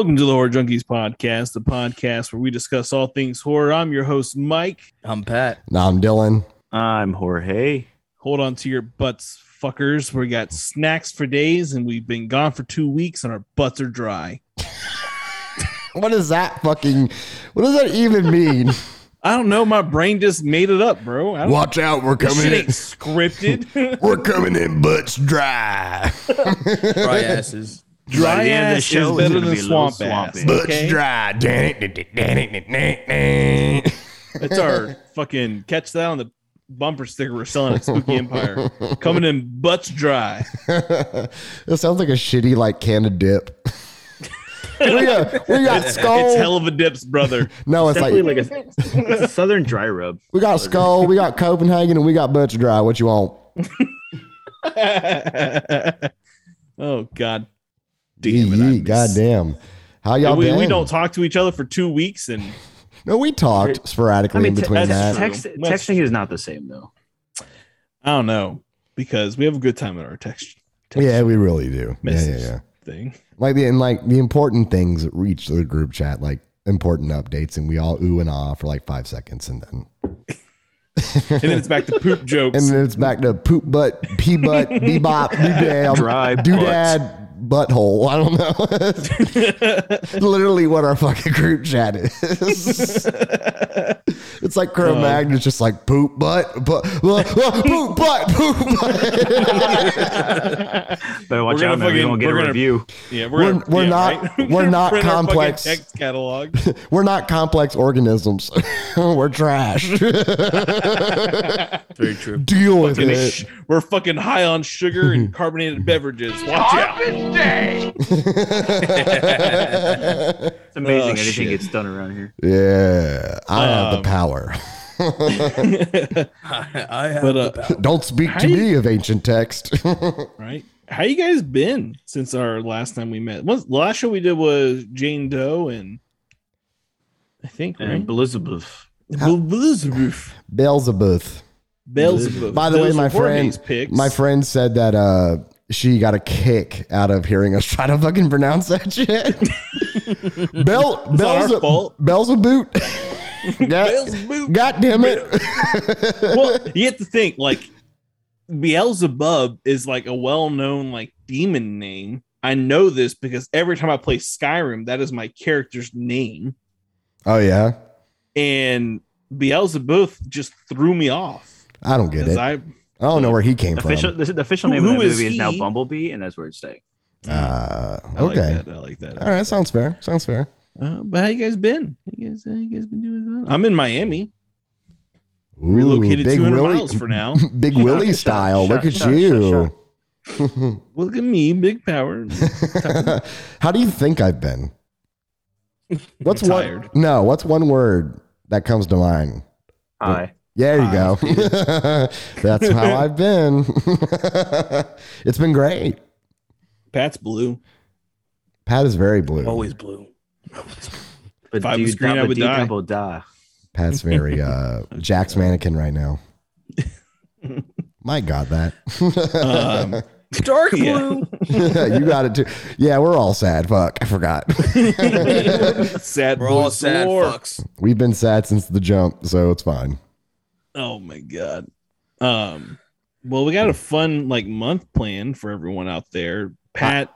Welcome to the Horror Junkies Podcast, the podcast where we discuss all things horror. I'm your host, Mike. I'm Pat. Now I'm Dylan. I'm Jorge. Hold on to your butts, fuckers. We got snacks for days, and we've been gone for two weeks, and our butts are dry. What is that fucking? What does that even mean? I don't know. My brain just made it up, bro. I don't, Watch out, we're this coming shit in. ain't scripted. We're coming in butts dry. Dry asses. Dry By the end of the ass show, is better gonna than be swamp ass. swampy. Butts Okay? dry. It's That's our fucking catch that on the bumper sticker we're selling at Spooky Empire. Coming in butts dry. it sounds like a shitty like can of dip. we got we got skull. It's hell of a dips, brother. no, it's like, like a, it's a southern dry rub. we got skull, we got Copenhagen, and we got butts dry. What you want? oh God, damn it! I Yee, miss- goddamn. How y'all we, been? we don't talk to each other for two weeks, and No, we talked sporadically I mean, in between that's- that. text- text, That's texting is not the same though. I don't know because we have a good time at our text, text Yeah, we really do. Yeah, yeah, yeah. thing. Like the and like the important things reach the group chat, like important updates, and we all ooh and ah for like five seconds, and then And then it's back to poop jokes. and then it's back to poop butt, pee butt, bebop, doodad, Dry doodad, butthole. I don't know. Literally what our fucking group chat is. it's like Crow Uh, Magnus, just like poop butt, but poop butt, poop butt. Better watch We're gonna out, man. We're fucking- gonna get we're a gonna- review. yeah, we're- gonna- we're yeah, not- right? we're not Print our complex. text catalog. We're not complex organisms. We're trash. Very true. Deal with it. sh- we're fucking high on sugar and carbonated beverages. Watch out. It's amazing Oh, anything shit. gets done around here. Yeah, I have the Um, power. I have But, uh, the power. Don't speak to you- me of ancient text. right? How you guys been since our last time we met? What's, the last show we did was Jane Doe and I think right. Elizabeth. Elizabeth. Beelzebub. Beelzebub. By the way, my were friend, my friend said that uh, she got a kick out of hearing us try to fucking pronounce that shit. Bel It's not our Beelze- fault. Beelzebub. God, Beelzebub. God damn it. well, you have to think like Beelzebub is like a well-known like demon name. I know this because every time I play Skyrim, that is my character's name, oh yeah, and Beelzebub just threw me off. I don't get it. I, I don't know where he came The from. official, the, the official Who- name who of the is movie is now? Bumblebee, and that's where it's staying. Uh, I like okay. that. I like that. All right, sounds fair. Sounds fair. Uh, but how you guys been? You guys, how you guys been doing? well? I'm in Miami, Ooh, relocated Big 200 Willie- miles for now. Big Willie style. shut- Look at shut- you. Look at me, big power. How do you think I've been? What's Tired. one? No, what's one word that comes to mind? Hi. Yeah, there you go. That's how I've been. it's been great. Pat's blue. Pat is very blue. Always blue. But If I was green, I would die. double die. Pat's very uh Jack's mannequin right now. My God, that Um, Dark Yeah. blue. you got it too. Yeah, we're all sad. Fuck, I forgot. sad We're all sad galore. fucks. We've been sad since the jump, so it's fine. Oh my god. Um well we got a fun like month plan for everyone out there. Pat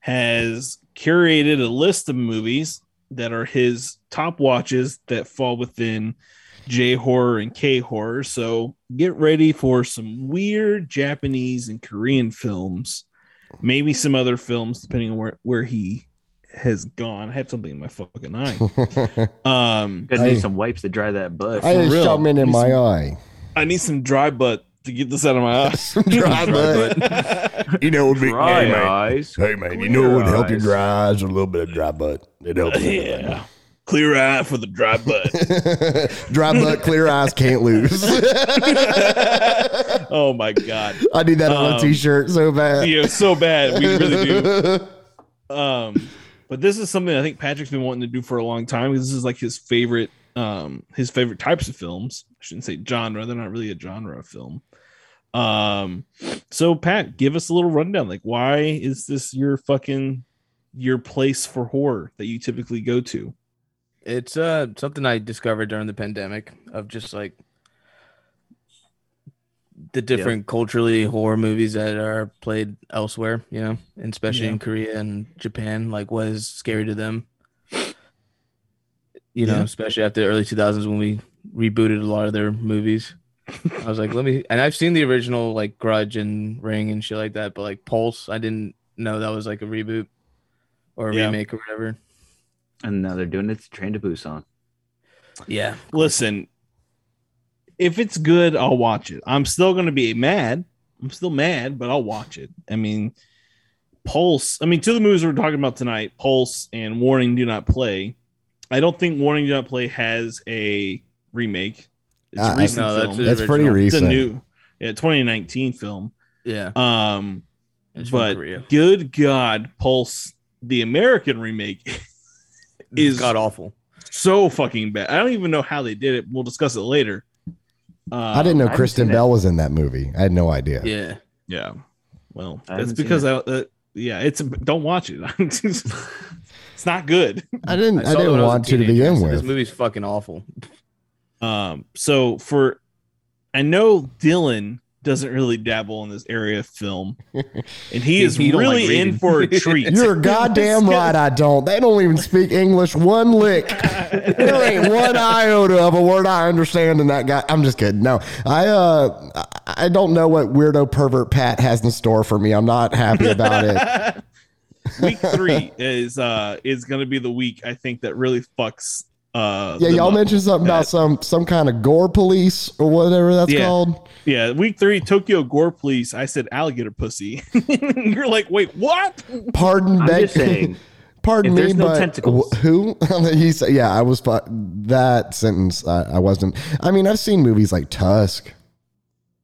has curated a list of movies that are his top watches that fall within J horror and K horror. So get ready for some weird Japanese and Korean films, maybe some other films depending on where, where he has gone. I have something in my fucking eye. Um Gonna I- need some wipes to dry that butt. I had real. something in my eye. I need some dry butt to get this out of my eyes. Dry butt. You know, it would be, Dry hey, man, hey man, you know, what would help your eyes. dry eyes a little bit of dry butt. It helps. yeah. Clear eye for the dry butt. dry butt, clear eyes, can't lose. oh my god. I need that on a Um, t-shirt so bad. Yeah, so bad. We really do. Um, but this is something I think Patrick's been wanting to do for a long time this is like his favorite um his favorite types of films. I shouldn't say genre, they're not really a genre of film. Um, so Pat, give us a little rundown. Like, why is this your fucking your place for horror that you typically go to? It's uh something I discovered during the pandemic of just like the different culturally horror movies that are played elsewhere, you know, and especially Yeah. in Korea and Japan, like what is scary to them. You know, Yeah. especially after the early 2000s when we rebooted a lot of their movies. I was like, let me, and I've seen the original like Grudge and Ring and shit like that, but like Pulse, I didn't know that was like a reboot or a Yeah. remake or whatever. And now they're doing it to Train to Busan. Yeah. Listen, if it's good, I'll watch it. I'm still going to be mad. I'm still mad, but I'll watch it. I mean, Pulse. I mean, two of the movies we're talking about tonight, Pulse and Warning Do Not Play. I don't think Warning Do Not Play has a remake. It's Uh, a I- recent No, that's film. That's pretty original. It's a new, yeah, 2019 film. Yeah. Um, It's but good God, Pulse, the American remake, Is is god awful. so fucking bad. I don't even know how they did it. We'll discuss it later. Uh, I didn't know I Kristen seen it. Bell was in that movie. I had no idea. Yeah. Yeah. Well, I that's because it. I, uh, yeah, it's don't watch it. it's not good. I didn't. I, saw it when didn't want to to teenager. I begin said, This movie's fucking awful. Um, so for I know Dylan doesn't really dabble in this area of film, and he He- is he really like in for a treat. You're goddamn right. I don't. They don't even speak English one lick. there ain't one iota of a word I understand in that guy. I'm just kidding. No, I uh, I- I don't know what weirdo pervert Pat has in store for me. I'm not happy about it. week three is uh is gonna be the week I think that really fucks uh Yeah, y'all mentioned something about some some kind of gore police or whatever that's Yeah. called. yeah week three Tokyo Gore Police I said alligator pussy you're like wait what Pardon, I'm beg- saying. Pardon me, no but tentacles. who? he said, "Yeah, I was." fu- That sentence, I, I wasn't. I mean, I've seen movies like Tusk.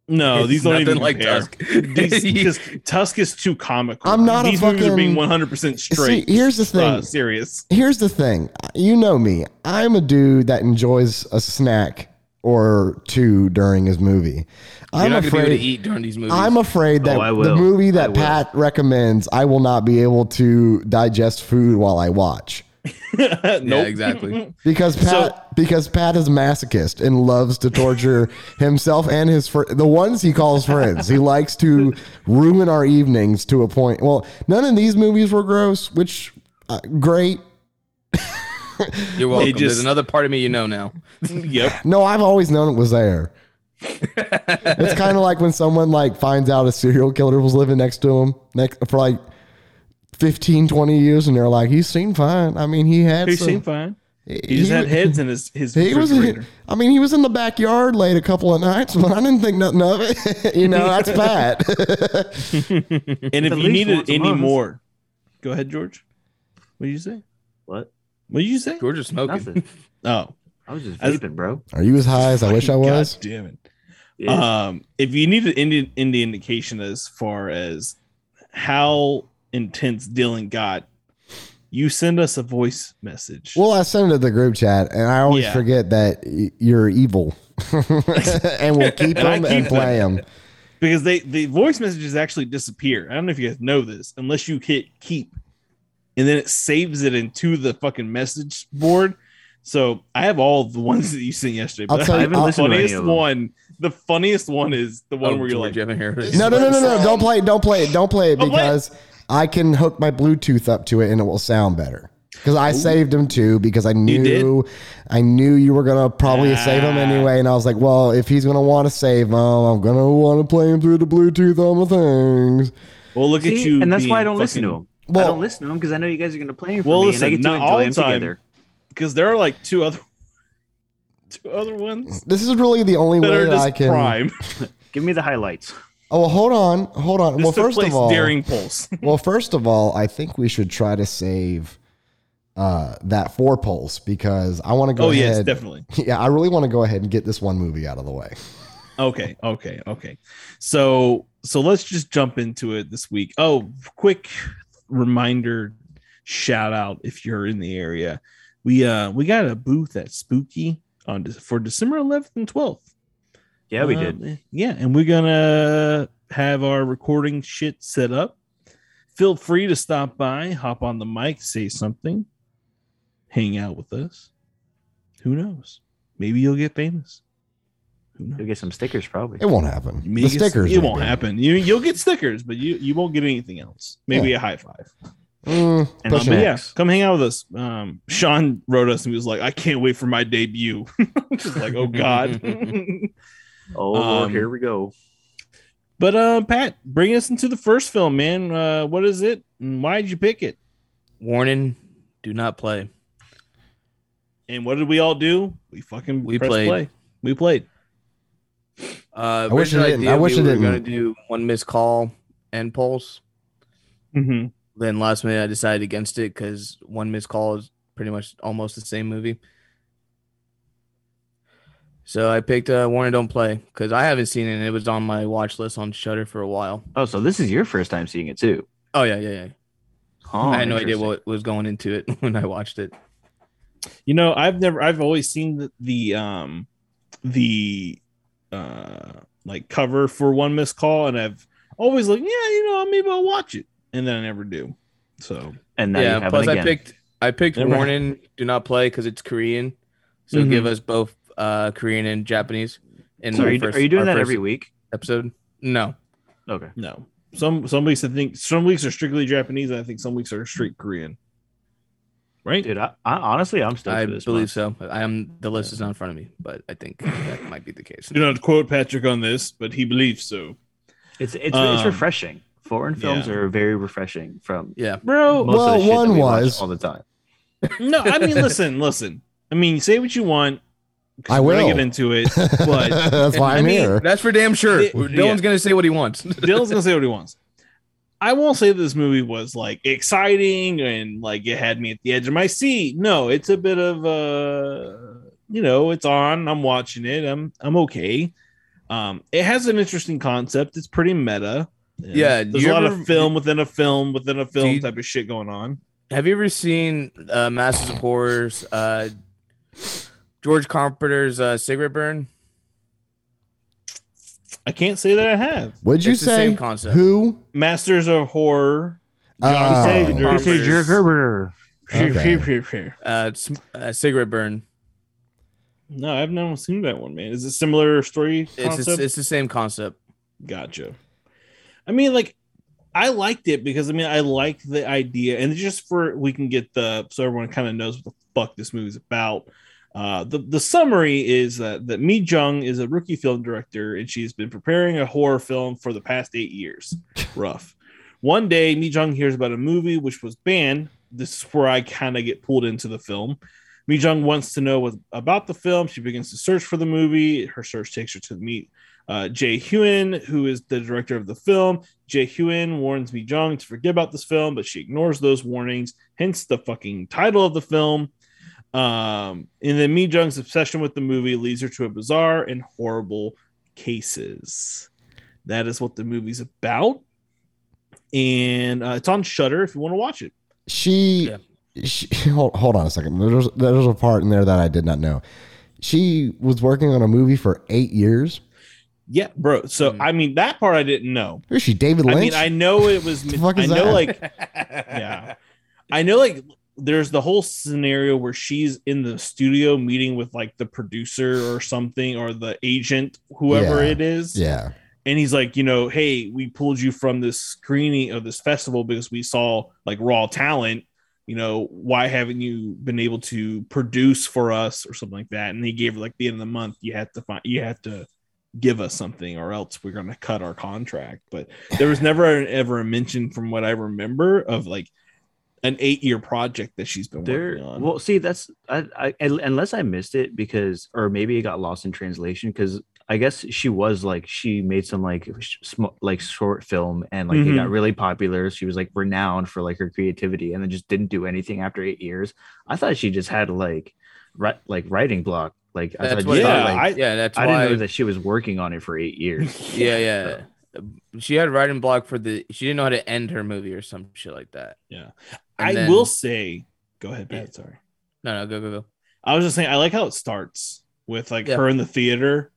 No It's these don't even like compare. Tusk. These, because Tusk is too comical. I'm not a These movies are being 100 percent straight. See, here's the thing. uh, serious. Here's the thing. You know me. I'm a dude that enjoys a snack or two during his movie. You're I'm not gonna be able to afraid. eat during these movies. I'm afraid that Oh, the movie that. Pat recommends, I will not be able to digest food while I watch. yeah, nope. exactly. Because Pat, So- because Pat is a masochist and loves to torture himself and his fr- the ones he calls friends. He likes to ruin our evenings to a point. Well, none of these movies were gross, which uh, great. You're welcome. just- There's another part of me you know now. yep. No, I've always known it was there. it's kind of like when someone like finds out a serial killer was living next to him next for like 15, 20 years, and they're like, "He's seen fine." I mean, he had He some. seemed fine. he, He just had heads in his his He was. I mean, he was in the backyard late a couple of nights, but I didn't think nothing of it. you know, that's bad. and if At you needed any month. more, go ahead, George. What did you say? What? What did you say? George is smoking. Nothing. Oh, I was just As- vaping, bro. Are you as high as I wish I was? God damn it. Yeah. Um, if you needed an Indian any indication as far as how intense Dylan got, you send us a voice message. Well, I send it to the group chat, and I always Yeah. forget that y- you're evil, and we'll keep And them keep and play them. because they the voice messages actually disappear. I don't know if you guys know this, unless you hit keep, and then it saves it into the fucking message board. So I have all the ones that you sent yesterday. I'll But tell I you- have I the haven't listened to any funniest one. The funniest one is the one Oh, where you're George, like, you haven't heard it. No, no, no, no, no! Don't play it! Don't play it! Don't play it Oh, play it. because I can hook my Bluetooth up to it and it will sound better. Because I saved them too because I knew I knew you were gonna probably save them Ah. anyway, and I was like, well, if he's gonna want to save them, I'm gonna want to play him through the Bluetooth on my things. well, look at you, and that's why I don't listen to him. Well- I don't listen to him because I know you guys are going to play them for Well, me, listen, and I get to not enjoy all time. together. because there are like two other two other ones This is really the only that way are that I can. prime. Give me the highlights. Oh, well, hold on, hold on. This well, first of all, during well, first of all, I think we should try to save uh, that four pulse because I want to go oh yes, definitely. Yeah, I really want to go ahead and get this one movie out of the way. Okay, okay, okay. So so let's just jump into it this week. Oh, quick reminder, shout out if you're in the area. We uh we got a booth at Spooky on for December 11th and 12th. Yeah, we Um, did. Yeah, and we're gonna have our recording shit set up. Feel free to stop by, hop on the mic, say something, hang out with us. Who knows? Maybe you'll get famous. You'll get some stickers probably. It won't happen. You may The get- stickers. It will won't be. happen. You you'll get stickers, but you you won't get anything else. Maybe a high five. Mm, And Um, but yeah, come hang out with us. Um, Sean wrote us and he was like, "I can't wait for my debut." Just like, oh god. Oh, Um, here we go. but uh, Pat, bring us into the first film, man. Uh, what is it? And why did you pick it? Warning: Do not play. And what did we all do? We fucking We played. play. We played. Uh, I wish it original didn't- idea, I wish we it were didn't. gonna do one missed call and pulse. Mm-hmm. Then last minute, I decided against it because one missed call is pretty much almost the same movie. So I picked uh, Warner Don't Play because I haven't seen it. and It was on my watch list on Shudder for a while. Oh, so this is your first time seeing it too. Oh yeah, yeah, yeah. Oh, I had no idea what was going into it when I watched it. You know, I've never, I've always seen the, the um, the uh, like cover for one missed call, and I've always like, yeah, you know, maybe I'll watch it, and then I never do. So And now you yeah. have Plus, it I picked I picked Never- Warning Do Not Play because it's Korean. So Mhm. give us both uh, Korean and Japanese. In So are you, first- are you doing that every week? episode? No. Okay. no, some some weeks I think some weeks are strictly Japanese, and I think some weeks are straight Korean. Right? Dude, I, I honestly I'm stoked I for this. believe month. so. I am the list is not in front of me, but I think that might be the case. Do not quote Patrick on this, but he believes so. It's it's Um, it's refreshing. Foreign films yeah. are very refreshing from Yeah. Bro, most well, of the shit one we was- all the time. no, I mean, listen, listen. I mean, say what you want. 'Cause I we're gonna will. get into it, but That's why I I'm mean, here. That's for damn sure. Yeah. Dylan's gonna say what he wants. Dylan's gonna say what he wants. I won't say this movie was like exciting and like it had me at the edge of my seat. No, it's a bit of uh you know, it's on. I'm watching it. I'm I'm okay. Um, it has an interesting concept. It's pretty meta. Yeah, there's a lot ever- of film within a film within a film you- type of shit going on. Have you ever seen uh, Masters of Horrors? Uh, George Carpenter's uh, Cigarette Burn. I can't say that I have. Would you It's the say same concept. who? Masters of Horror. Oh. John Say- Carpenter's- say Jerk Gerber. Okay. Uh, it's, uh, Cigarette Burn. No, I've never seen that one, man. Is it similar story It's, concept? it's it's the same concept. Gotcha. I mean, like, I liked it because I mean, I liked the idea, and just for we can get the so everyone kind of knows what the fuck this movie's about. Uh, the the summary is that that Mi Jung is a rookie film director, and she's been preparing a horror film for the past eight years. Rough. One day, Mi Jung hears about a movie which was banned. This is where I kind of get pulled into the film. Mi Jung wants to know what, about the film. She begins to search for the movie. Her search takes her to meet uh, Jay Hewen, who is the director of the film. Jay Hewen warns Mi Jung to forget about this film, but she ignores those warnings, hence the fucking title of the film. Um, and then Mi Jung's obsession with the movie leads her to a bizarre and horrible cases. That is what the movie's about. And uh, it's on Shudder if you want to watch it. She, she hold, hold on a second. There's there's a part in there that I did not know. She was working on a movie for eight years. Yeah, bro. So Mm. I mean that part I didn't know. Who's she? David I Lynch. mean, I know it was. The fuck I is know, that? like, yeah, I know, like, there's the whole scenario where she's in the studio meeting with like the producer or something or the agent, whoever Yeah. it is. yeah. And he's like, you know, hey, we pulled you from this screening of this festival because we saw like raw talent. You know, why haven't you been able to produce for us or something like that? And he gave her like the end of the month, you had to find, you had to give us something or else we're going to cut our contract. But there was never ever a mention from what I remember of like an eight year project that she's been There, working on. well, see, that's I, I unless I missed it because, or maybe it got lost in translation because I guess she was like she made some like sm- like short film and like it got Mhm. really popular. She was like renowned for like her creativity and then just didn't do anything after eight years. I thought she just had like ri- like writing block. Like I thought, what. yeah, yeah, Yeah, like, I- yeah, that's I, why. didn't know that she was working on it for eight years. yeah, yeah. She had writing block for the. She didn't know how to end her movie or some shit like that. yeah. And I then- will say, go ahead, Pat. Sorry. No, no, go, go, go. I was just saying, I like how it starts with like Yeah. her in the theater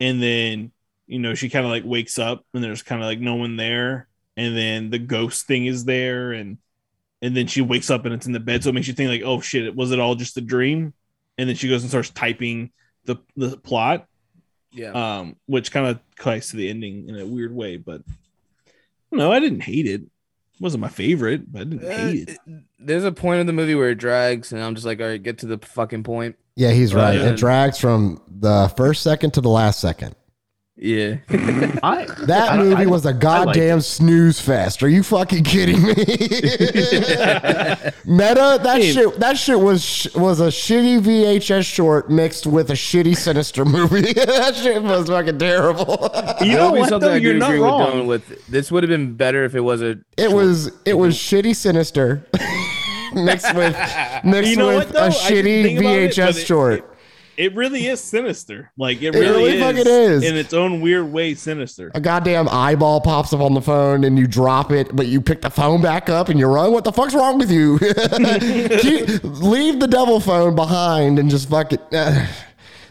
and then you know she kind of like wakes up and there's kind of like no one there and then the ghost thing is there and and then she wakes up and it's in the bed so it makes you think like oh shit was it all just a dream and then she goes and starts typing the the plot Yeah. um which kind of ties to the ending in a weird way but no i didn't hate it it wasn't my favorite but i didn't hate it Uh, There's a point in the movie where it drags, and I'm just like, all right, get to the fucking point. Yeah, he's Right. right. It drags from the first second to the last second. Yeah. Mm-hmm. I That I- movie I- was a goddamn it. snooze fest. Are you fucking kidding me? Meta, that Hey. shit, that shit was sh- was a shitty VHS short mixed with a shitty Sinister movie. that shit was fucking terrible. you know what though I you're not agree with wrong with. This would have been better if it was a. It was it was shitty Sinister mixed with mixed You know with what, though? a I didn't shitty think it, VHS it- short. it really is sinister like it It really, really is, is. in its own weird way sinister a goddamn eyeball pops up on the phone and you drop it, but you pick the phone back up and you run. What the fuck's wrong with you? Keep- leave the devil phone behind and just fuck it.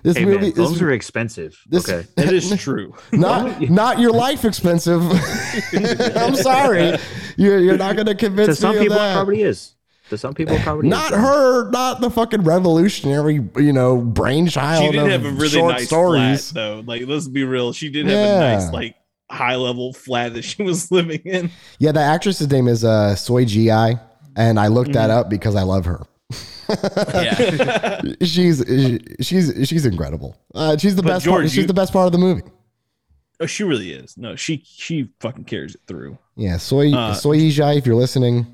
This hey movie man, is phones are expensive. this- okay. that is true not not your life expensive. I'm sorry, you're, you're not going to To convince some me people, of it that. probably is. To some people, it probably Not her, not the fucking revolutionary, you know, brainchild she did of have a really short nice stories. flat though like let's be real she did have Yeah. a nice like high level flat that she was living in Yeah, the actress's name is uh, Seo Ye-ji, and I looked Mm-hmm. that up because I love her. Yeah. she's she's she's incredible. Uh, she's the But best. George, part, she's you- the best part of the movie. oh she really is no she she fucking carries it through Yeah, soy Uh, soy Ijai, if you're listening,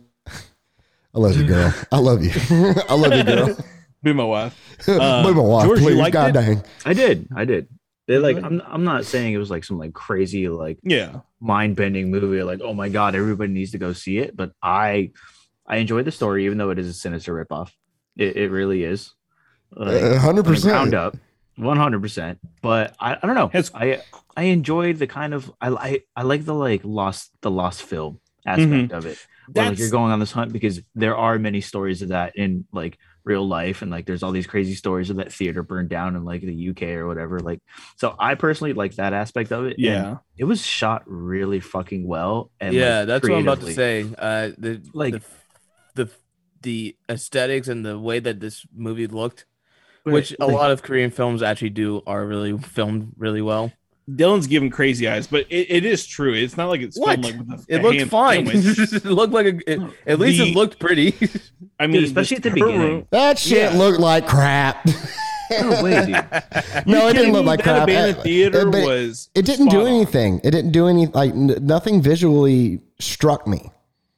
I love you, girl. I love you. I love you, girl. be my wife Be my wife, George, please. God it? dang. I did. I did. They like. I'm. I'm not saying it was like some like crazy like yeah mind bending movie. Like, oh my god, everybody needs to go see it. But I, I enjoyed the story, even though it is a sinister ripoff. It, it really is. Hundred from the ground up, one hundred percent. But I, I don't know. Has- I I enjoyed the kind of I I, I like the like lost the lost film aspect mm-hmm. of it. Like. You're going on this hunt because there are many stories of that in like real life, and like there's all these crazy stories of that theater burned down in like the UK or whatever. Like, so I personally like that aspect of it. and yeah it was shot really fucking well. And yeah, like, that's what I'm about to say. Uh, the Like- the, the the aesthetics and the way that this movie looked, which a lot of Korean films actually do, are really filmed really well. Dylan's giving crazy eyes but it, it is true it's not like it's What? filmed like with a, It a looked fine. it looked like a. It, at least The- it looked pretty. i mean especially at the beginning. room- That shit Yeah. looked like crap. No way, dude. no, it didn't look like that crap. abandoned theater but was It didn't do spot on. anything. It didn't do any like n- nothing visually struck me.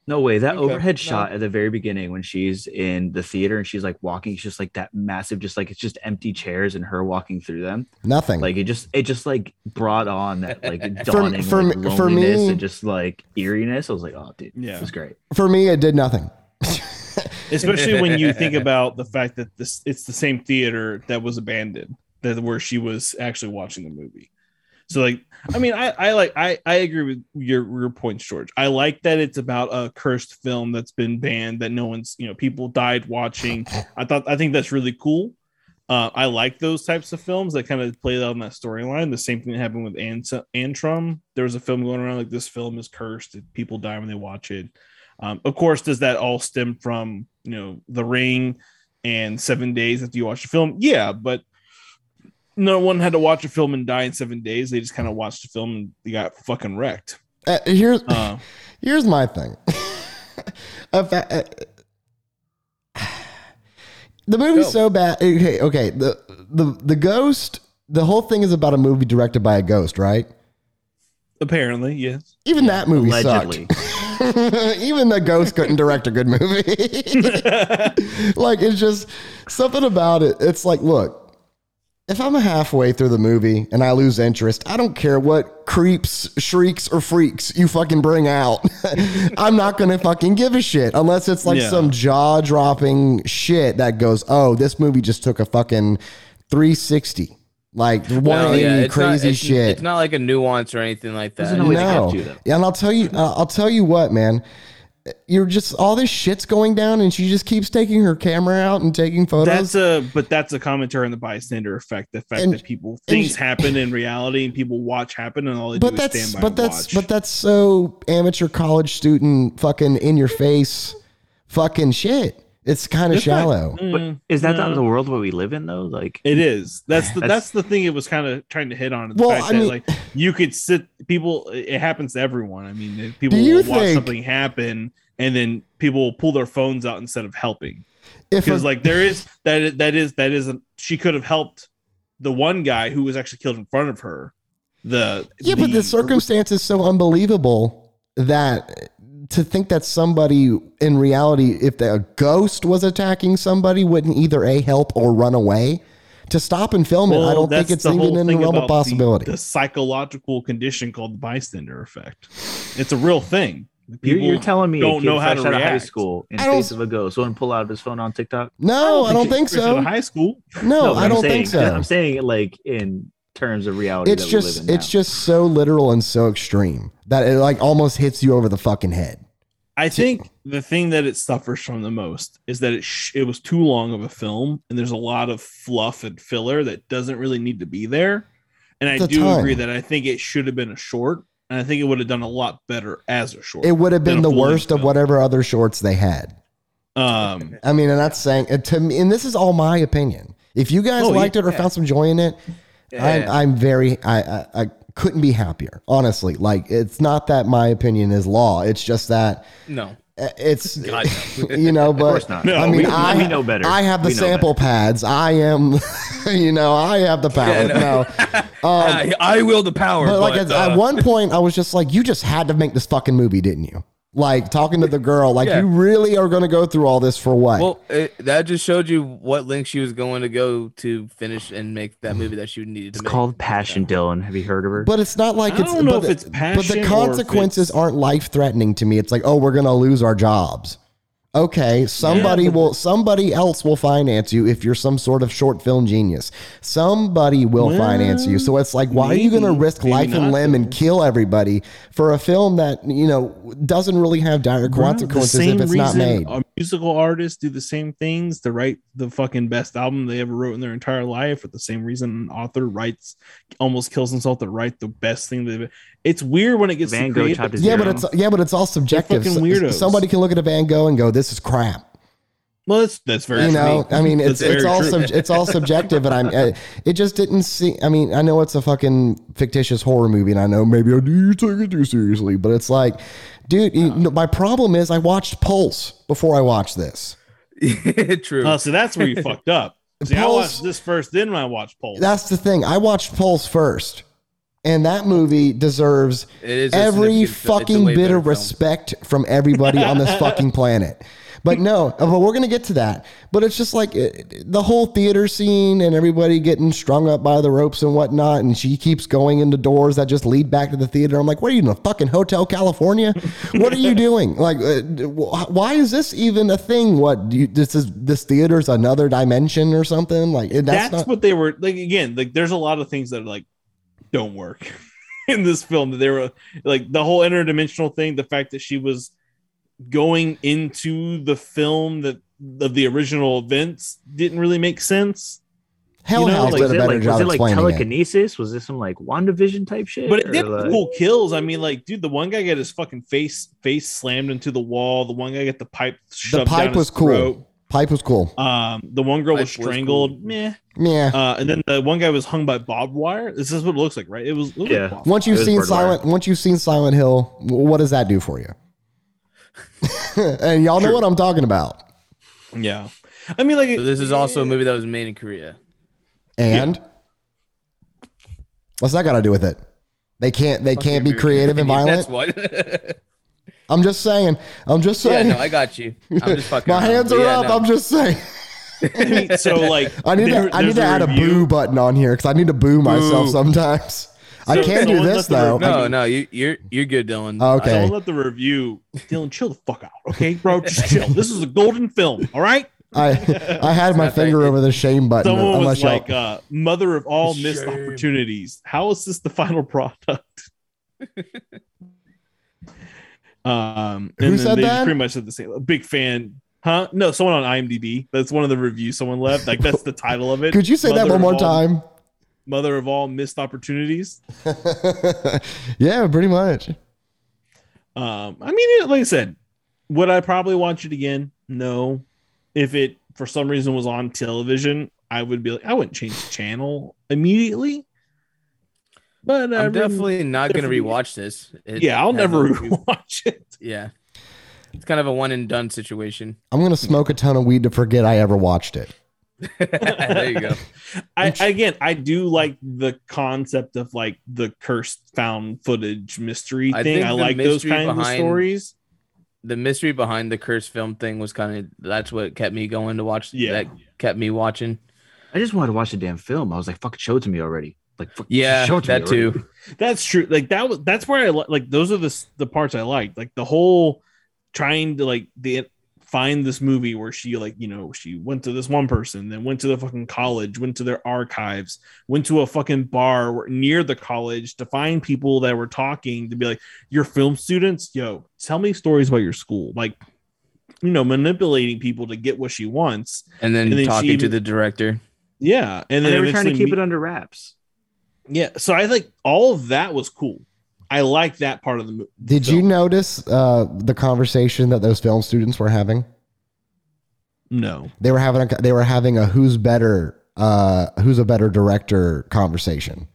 No way. That Okay, overhead no. shot at the very beginning when she's in the theater and she's like walking, it's just like that massive, just like it's just empty chairs and her walking through them. Nothing. Like it just, it just like brought on that like dawning for like, me- for loneliness me- and just like eeriness. I was like, oh, dude, Yeah. it was great. For me, it did nothing. especially when you think about the fact that this it's the same theater that was abandoned that where she was actually watching the movie so like i mean i i like i i agree with your your points george i like that it's about a cursed film that's been banned that no one's you know people died watching i thought i think that's really cool uh, I like those types of films that kind of play out on that storyline. The same thing that happened with Ant- Antrum. There was a film going around like this film is cursed. People die when they watch it. Um, of course, does that all stem from you know The Ring and Seven Days after you watch the film? Yeah, but no one had to watch a film and die in seven days. They just kind of watched the film and they got fucking wrecked. Uh, here's Uh, here's my thing. I- uh, the movie's Go. so bad. Okay, okay. The the the ghost. The whole thing is about a movie directed by a ghost, right? apparently, yes. Even that movie Allegedly. sucked. Even the ghost couldn't direct a good movie. like it's just something about it. It's like, look, if I'm halfway through the movie and I lose interest, I don't care what creeps, shrieks, or freaks you fucking bring out. I'm not gonna fucking give a shit unless it's like Yeah. some jaw dropping shit that goes, oh, this movie just took a fucking 360. Like 180 it's not- crazy it's- shit. It's not like a nuance or anything like that. No. have to, though. Yeah, and I'll tell you, uh, I'll tell you what, man. You're just all this shit's going down, and she just keeps taking her camera out and taking photos. That's a but that's a commentary on the bystander effect. The fact And- that people things sh- happen in reality and people watch happen and all they but do is that's stand by but that's watch. but that's so amateur college student fucking in your face fucking shit. It's kind of It's not- shallow. But Mm, is that not the world where we live in though? Like It is. That's the that's, That's- the thing. It was kind of trying to hit on. The Well, fact I that mean- like you could sit. People. It happens to everyone. I mean, people you will watch think- something happen, and then people will pull their phones out instead of helping. Because like there is that that is that is she could have helped the one guy who was actually killed in front of her. The yeah, but the circumstance is so unbelievable that to think that somebody in reality, if a ghost was attacking somebody, wouldn't either a help or run away. To stop and film it, I don't think it's the whole even in the thing realm of about the- possibility. The, psychological condition called the bystander effect. It's a real thing. you're, you're telling me don't know how fresh to out of high school in I face of a ghost wouldn't pull out his phone on TikTok? no, I don't think Christian so. High school. No, but I don't saying, think so. I'm saying it like in terms of reality. It's that we just live in it's just so literal and so extreme that it like almost hits you over the fucking head. I think the thing that it suffers from the most is that it sh- it was too long of a film, and there's a lot of fluff and filler that doesn't really need to be there. And I The do time. agree that I think it should have been a short, and I think it would have done a lot better as a short. It would have been the worst of whatever other shorts they had. Um, I mean, and that's saying to me, and this is all my opinion. If you guys Oh, liked yeah. it or found some joy in it, Yeah. I, I'm very, I, I, I couldn't be happier. Honestly, like it's not that my opinion is law. It's just that No. uh, it's God, no. you know. But course not. No, I mean, we- I we know better. I have the We know sample pads. I am, you know, I have the power. Yeah, no. Um, I, I will the power. But But, like at, uh, at one point, I was just like, "You just had to make this fucking movie, didn't you?" Like talking to the girl, like Yeah. you really are going to go through all this for what? well, it, that just showed you what length she was going to go to finish and make that movie that she needed to It's make. called Passion, Dylan. Have you heard of her? but it's not like I it's. don't know but if it's the- passion But the consequences aren't life threatening to me. It's like, oh, we're going to lose our jobs. Okay, somebody but- will. Somebody else will finance you if you're some sort of short film genius. Somebody will Well, finance you. So it's like, why are you going to risk life and not, limb and kill everybody for a film that you know doesn't really have dire consequences same if it's not made? A musical artists do the same things to write the fucking best album they ever wrote in their entire life. for the same reason an author writes, almost kills himself to write the best thing they've. It's weird when it gets Van to Gogh create. Yeah, but it's yeah, but it's all subjective. fucking weirdos. Somebody can look at a Van Gogh and go, "This is crap." Well, that's that's very you true. know, I mean, it's it's all sub, it's all subjective, and I'm uh, it just didn't see. I mean, I know it's a fucking fictitious horror movie, and I know maybe I do take it too seriously, but it's like, dude, you know, my problem is I watched Pulse before I watched this. True. Oh, so that's where you fucked up. See, I watched this first, then when I watched Pulse. That's the thing. I watched Pulse first, and that movie deserves It is every significant fil- it's a fucking bit of film. respect from everybody on this fucking planet. But no, uh, but we're gonna get to that. But it's just like it, the whole theater scene and everybody getting strung up by the ropes and whatnot, and she keeps going into doors that just lead back to the theater. I'm like, what are you in a fucking Hotel California? what are you doing? Like, uh, why is this even a thing? What do you, this is this theater's another dimension or something? Like that's, that's not. what they were like. Again, like there's a lot of things that are like don't work in this film. That they were like the whole interdimensional thing. The fact that she was going into the film that of the original events didn't really make sense. Hell you know, House like, did was a it better like, job was it like explaining it. telekinesis? Was this some like WandaVision type shit? But it did like- cool kills. I mean, like, dude, the one guy got his fucking face face slammed into the wall. The one guy got the pipe The shoved pipe down was his cool. throat. Pipe was cool. Um, the one girl Pipe was was strangled. cool. Meh. Yeah. Uh, and then the one guy was hung by barbed wire. This is what it looks like, right? It was. It was Yeah. like Once you've was seen barbed wire. Silent, once you've seen Silent Hill, what does that do for you? and y'all know what I'm talking about. Yeah. I mean, like, So this is also a movie that was made in Korea. And what's that got to do with it? They can't. They can't be creative and That's violent. what. I'm just saying. I'm just yeah, saying. no, I got you. I'm just fucking. My around, hands are yeah, up. no. I'm just saying. So like, I need there- to. I need there's to add a boo button on here because I need to boo myself Boo. sometimes. I can't do this let the though. review- No, no, you, you're you're good, Dylan. Okay. Don't let the review. Dylan, chill the fuck out, okay, bro? Just chill. This is a golden film, all right? I I had my finger good. over the shame button. Someone unless was y'all- like, uh, "Mother of all missed opportunities." How is this the final product? Um, Who then said they that? Pretty much said the same. Big fan, huh? No, someone on IMDb. That's one of the reviews someone left. Like that's the title of it. Could you say that one more all- time? Mother of all missed opportunities. yeah, pretty much. Um, I mean, like I said, would I probably watch it again? No. If it for some reason was on television, I would be like, I wouldn't change the channel immediately. But uh, I I'm definitely not gonna definitely- rewatch this. It yeah, I'll never no re- watch it. yeah, it's kind of a one and done situation. I'm gonna smoke a ton of weed to forget I ever watched it. there you go. I again, I do like the concept of like the cursed found footage mystery I thing. I like those mystery kinds of stories. The mystery behind the cursed film thing was kind of that's what kept me going to watch. Yeah. that kept me watching. I just wanted to watch the damn film. I was like, "Fucking show it to me already!" Like, Yeah, show it to that already. too. That's true. Like that was that's where I li- like those are the the parts I liked. Like the whole trying to like the find this movie where she like you know she went to this one person, then went to the fucking college, went to their archives, went to a fucking bar near the college to find people that were talking to be like, "You're film students, yo, tell me stories about your school." Like you know, manipulating people to get what she wants. And then, And then she talking to the director. Yeah, and And then they were trying to keep meet- it under wraps. Yeah, so I think all of that was cool. I like that part of the movie. Did you notice uh, the conversation that those film students were having? No. They were having a, they were having a who's better uh, who's a better director conversation.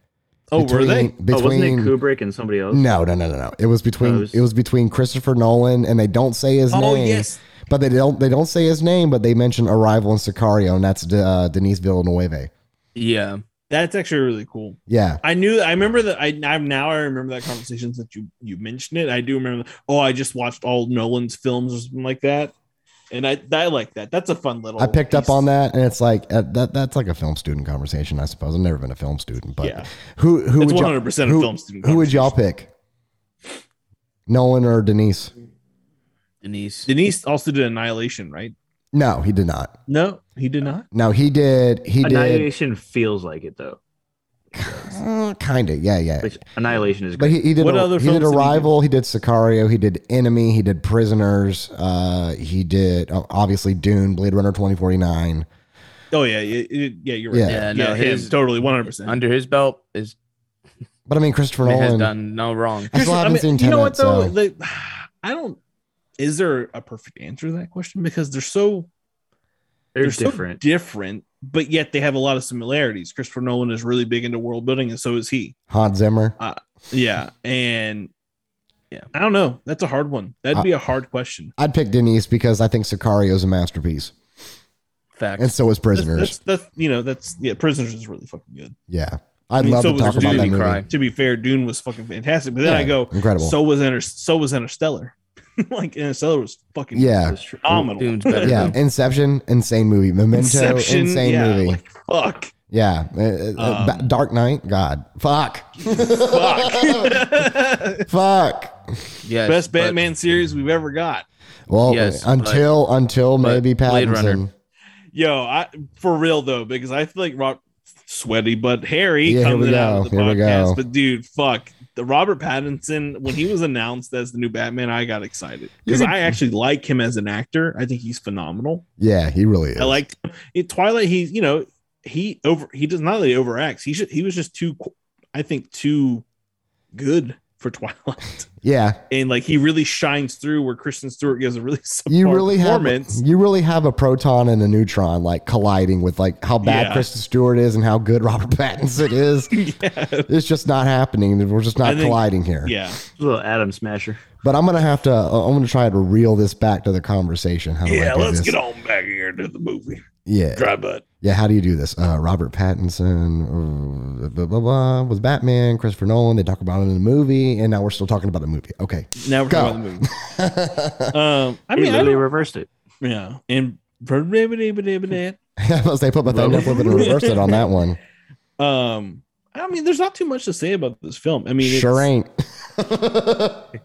Oh, were they? oh, wasn't it Kubrick and somebody else? No, no, no, no, no. It was between Oh, it was- it was between Christopher Nolan and they don't say his Oh name. yes. But they don't they don't say his name, but they mention Arrival and Sicario, and that's uh, Denise Villeneuve. Yeah, That's actually really cool. Yeah, I knew. I remember that. I now. I remember that conversation that you you mentioned it. I do remember. Oh, I just watched all Nolan's films or something like that, and I I like that. That's a fun little. I picked up on that, and it's like uh, that. That's like a film student conversation, I suppose. I've never been a film student, but Yeah, who who it's would y'all, 100 percent a who, film student. who would y'all pick? Nolan or Denise? Denise. Denise also did Annihilation, right? No, he did not. No, he did not. No, he did. He did. Annihilation feels like it though. Uh, kind of, yeah, yeah. Which Annihilation is But he, he did. What a- other he did films did he do? Arrival. He did Sicario. He did Enemy. He did Prisoners. Uh, he did obviously Dune, Blade Runner twenty forty nine. Oh yeah, yeah, yeah. yeah, You're right. Yeah. Yeah, Yeah, no, him, his totally 100. percent under his belt is But I mean, Christopher has done no wrong. I still haven't seen You know what though? so- Like, I don't. Is there a perfect answer to that question? Because they're so They're, they're so different. different, but yet they have a lot of similarities. Christopher Nolan is really big into world building, and so is he. Hans Zimmer. Uh, yeah, and yeah, I don't know. That's a hard one. That'd be a hard question. I'd pick Denise because I think Sicario is a masterpiece, Facts. and so is That's, Prisoners. that's, that's you know that's yeah. Prisoners is really fucking good. yeah, I'd I mean, love so to was talk about Dune. that movie. cry. To be fair, Dune was fucking fantastic, but then I go, incredible. so was Inter- so was Interstellar. like Interstellar was fucking Yeah. That's true. phenomenal. Dune's better. yeah, Inception, insane movie. Memento, Inception, insane yeah, movie. like, fuck. yeah, uh, uh, Ba- Um, Dark Knight. God, fuck, Fuck. fuck. Yes, Best but Batman series we've ever got. Well, Yes, until until but maybe Blade Runner. Pattinson. Yo, I for real though, because I feel like Rob sweaty but Harry Yeah, coming out go, of the here we podcast. go. But dude, fuck. The Robert Pattinson, when he was announced as the new Batman, I got excited. Because I actually like him as an actor. I think he's phenomenal. Yeah, he really is. I liked him. Twilight, He's you know, he over he does not he overacts. He should he was just too I think too good for Twilight. yeah, And like he really shines through where Kristen Stewart gives a really you subpar really have performance. you really have a proton and a neutron like colliding with like how bad Yeah. Kristen Stewart is and how good Robert Pattinson is. yeah. it's just not happening. We're just not think- colliding here. Yeah. little Adam Smasher. But I'm gonna have to. uh, I'm gonna try to reel this back to the conversation. How do I Yeah, do let's this? get on back here to the movie. Yeah, Dry butt. yeah. How do you do this? Uh, Robert Pattinson, uh, blah, blah blah was Batman. Christopher Nolan. They talk about it in the movie, and now we're still talking about the movie. Okay. Now we're Go. talking about the movie. um, I mean, I literally don't, reversed it. yeah, and um, they put my thing up and reversed it on that one. um, I mean, there's not too much to say about this film. I mean, it's, Sure ain't.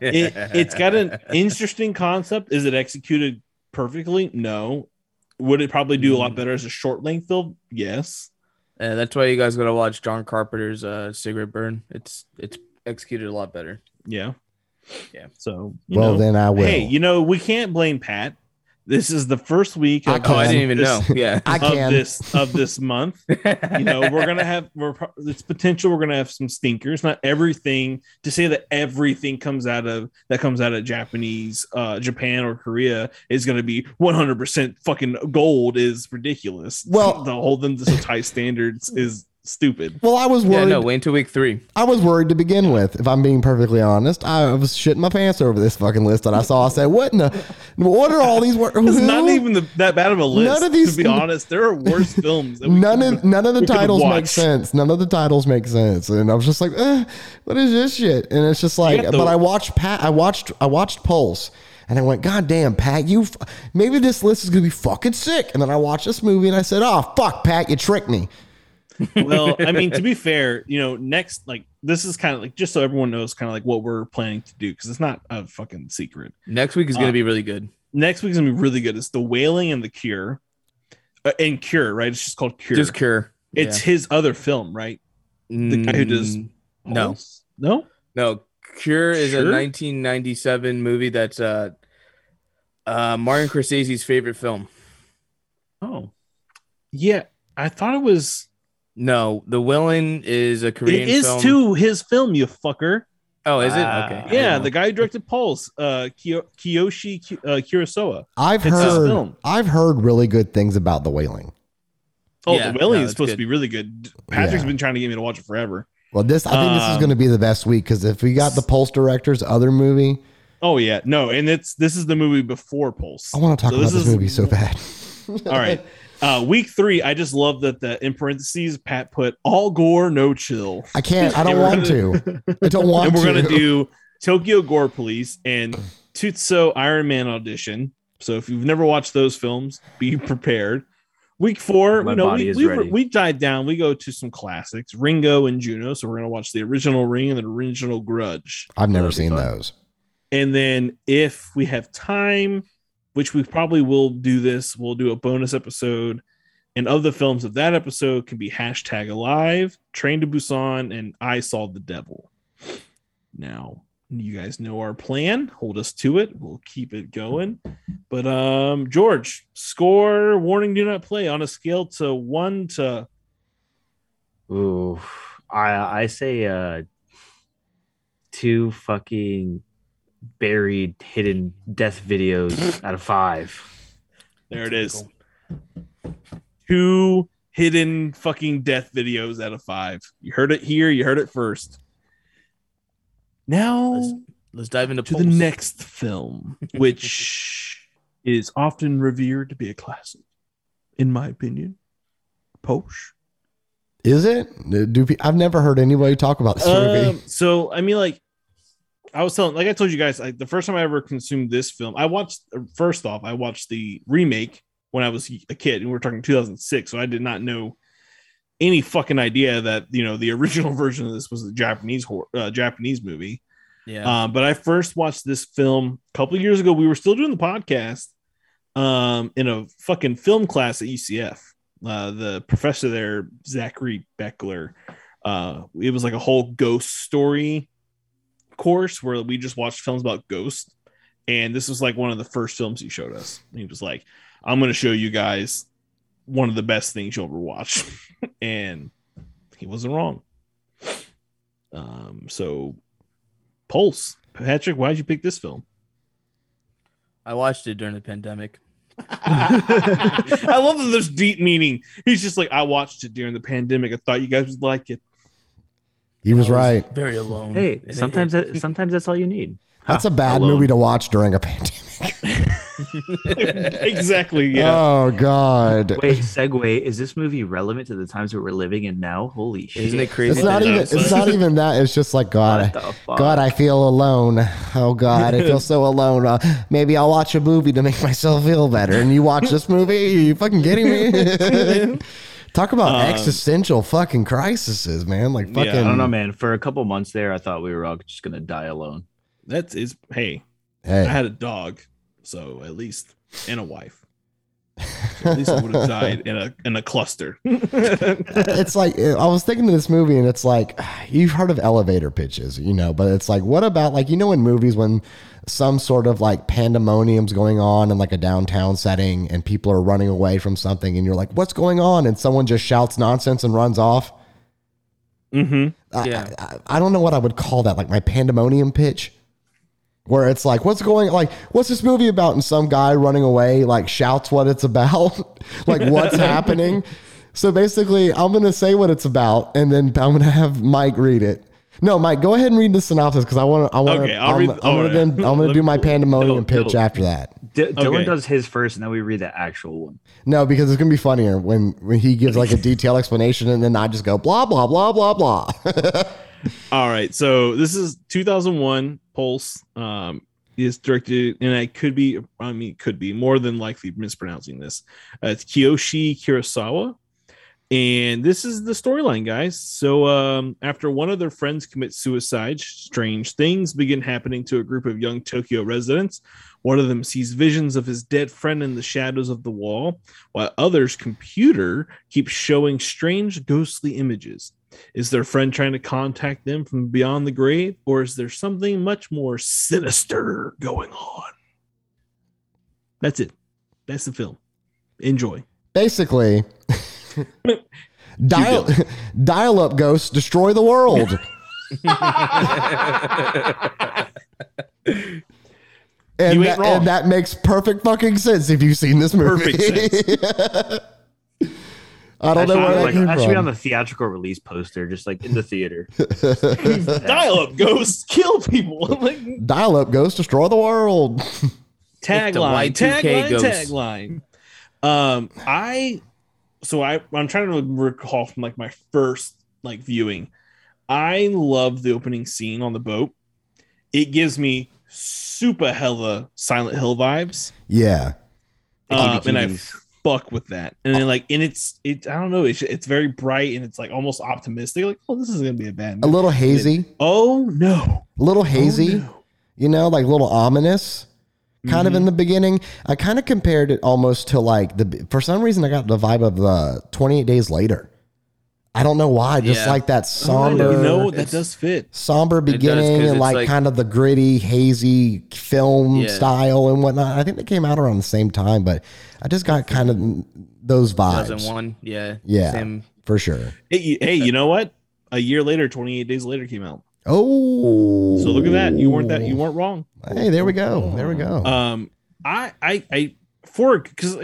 It, it's got an interesting concept. Is it executed perfectly? No. Would it probably do a lot better as a short length film? Yes. And that's why you guys gotta watch John Carpenter's uh, Cigarette Burn. It's it's executed a lot better. Yeah. Yeah. So you Well, know, then I will. Hey, you know we can't blame Pat. This is the first week. I Of, Oh, I didn't even know. this- Yeah. I can. of this of this month. you know we're gonna have we're it's potential we're gonna have some stinkers not everything to say that everything comes out of that comes out of japanese uh japan or korea is gonna be 100% fucking gold is ridiculous Well- to hold them to such high standards is stupid Well, I was worried. Yeah, worried. no, wait until week three. I was worried to begin with. If I'm being perfectly honest, I was shitting my pants over this fucking list that I saw. I said, "What in the? What are all these words? it's not even the, that bad of a list None of these- to be honest there are worse films that we None could've- of none of the we titles make sense. None of the titles make sense, and I was just like, eh, "What is this shit?" And it's just like, the- but I watched Pat. I watched. I watched Pulse, and I went, "God damn, Pat, you f- maybe this list is gonna be fucking sick." And then I watched this movie, and I said, "Oh fuck, Pat, you tricked me." Well, I mean, to be fair, you know, next, like, this is kind of like just so everyone knows kind of like what we're planning to do because it's not a fucking secret. Next week is going to Uh, be really good. Next week is gonna be really good. It's the Wailing and the Cure, uh, and Cure, right? It's just called Cure. Just cure. it's his other film, right? The guy who does Mm, no, no. no. Cure is a 1997 movie that's uh, uh, Martin Scorsese's favorite film. Oh, yeah. I thought it was. No, The Wailing is a Korean it is film. too his film, you fucker. Oh, is it? Wow. Okay. Yeah, the guy who directed Pulse, uh, Kiyo- Kiyoshi Ki- uh, Kurosawa. I've It's heard. film. I've heard really good things about The Wailing. Oh, Yeah, the Wailing no, is supposed good. to be really good. Patrick's Yeah. been trying to get me to watch it forever. Well, this I think this is Um, going to be the best week because if we got the Pulse director's other movie, Oh yeah, no, and it's this is the movie before Pulse. I want to talk So about this this is- movie so bad. All right. Uh, week three, I just love that the in parentheses Pat put all gore, no chill. I can't. I don't we're want to. I don't want to. and we're to. gonna do Tokyo Gore Police and Tetsuo Iron Man audition. So if you've never watched those films, be prepared. Week four, My you know, we, we, ready. we dive down. We go to some classics, Ringu and Ju-On. So we're gonna watch the original Ring and the original Grudge. I've never seen fun. those. And then if we have time, which we probably will do this, we'll do a bonus episode. And of the films of that episode can be hashtag alive, Train to Busan, and I Saw the Devil. Now, you guys know our plan. Hold us to it. We'll keep it going. But um, George, score warning, do not play on a scale to one to Ooh, I I say uh two fucking buried hidden death videos out of five. there it is. Two hidden fucking death videos out of five. You heard it here. You heard it first. Now Let's, let's dive into to the next film, which is often revered to be a classic, in my opinion. Posh. Is it? Do I've never heard anybody talk about this movie. Um, so I mean, like, I was telling, like I told you guys, like the first time I ever consumed this film, I watched. First off, I watched the remake when I was a kid, and we're talking 2006, so I did not know any fucking idea that you know the original version of this was a Japanese horror, uh, Japanese movie. Yeah. Um, but I first watched this film a couple of years ago. We were still doing the podcast um, in a fucking film class at UCF. Uh, the professor there, Zachary Beckler, uh, it was like a whole ghost story course where we just watched films about ghosts. And this was like one of the first films he showed us. He was like, I'm going to show you guys one of the best things you'll ever watch. and he wasn't wrong. Um, so Pulse. Patrick, why'd you pick this film? I watched it during the pandemic. I love that there's deep meaning. He's just like, I watched it during the pandemic. I thought you guys would like it. He was I right. Very alone. Hey, And it- sometimes that, sometimes that's all you need. That's a bad alone. movie to watch during a pandemic. exactly. Yeah. Oh God. Wait, segue. Is this movie relevant to the times that we're living in now? Holy shit! Isn't it crazy? It's not even. that's- It's not even that. It's just like God. I. God, I feel alone. Oh God, I feel so alone. Uh, maybe I'll watch a movie to make myself feel better. And you watch this movie? Are you fucking kidding me? Talk about Um, existential fucking crises, man. Like Yeah, fucking. I I don't know, man. For a couple months there, I thought we were all just gonna die alone. That's is hey, I had a dog, so at least and a wife. At least I would have died in a in a cluster. it's like I was thinking of this movie, and it's like you've heard of elevator pitches, you know, but it's like what about like you know in movies when some sort of like pandemonium's going on in like a downtown setting and people are running away from something and you're like what's going on and someone just shouts nonsense and runs off hmm I- Yeah. I, I don't know what I would call that, like my pandemonium pitch, where it's like, what's going, like, what's this movie about? And some guy running away, like, shouts what it's about, like, what's happening. So basically, I'm gonna say what it's about, and then I'm gonna have Mike read it. No, Mike, go ahead and read the synopsis because I want to. I want to. Okay, I'll I'm, read- I'm oh, gonna yeah. then, I'm gonna oh, do my pandemonium It'll- pitch it'll- after that. D- Dylan Okay. does his first, and then we read the actual one. No, because it's gonna be funnier when when he gives like a detailed explanation, and then I just go blah blah blah blah blah. All right, so this is 2001 Pulse. Um, is directed, and I could be, I mean, could be more than likely mispronouncing this. Uh, it's Kiyoshi Kurosawa, and this is the storyline, guys. So, um, after one of their friends commits suicide, strange things begin happening to a group of young Tokyo residents. One of them sees visions of his dead friend in the shadows of the wall, while others' computer keeps showing strange ghostly images. Is their friend trying to contact them from beyond the grave, or is there something much more sinister going on? That's it. That's the film. Enjoy. Basically, dial dial up ghosts destroy the world. And that, and that makes perfect fucking sense if you've seen this movie. Perfect I don't That know should where that like, came that should be on from. the theatrical release poster, just like in the theater. Dial up ghosts, kill people. like Dial up ghosts destroy the world. tagline, tagline, tagline. Um, I so I I'm trying to recall from like my first like viewing. I love the opening scene on the boat. It gives me super hella Silent Hill vibes. Yeah. Um, and I Heebie-jeebies. Fuck with that. And then like, and it's it. I don't know. It's it's very bright and it's like almost optimistic. Like, oh, this is gonna be a bad. A little hazy. Oh no, A little Oh, hazy. no. You know, like a little ominous. Kind of in the beginning. I kind of compared it almost to like the for some reason I got the vibe of uh 28 days later. I don't know why. Just Yeah. like that Oh, somber you know that does fit. somber does, beginning 'cause and it's like, like- kind of the gritty, hazy film Yeah. style and whatnot. I think they came out around the same time, but I just got kind of those vibes 2001. Yeah. Yeah. Same. for sure. Hey, hey, you know what? A year later, 28 days later came out. Oh, So look at that. You weren't that. You weren't wrong. Hey, there we go. There we go. Um, I, I, I, for because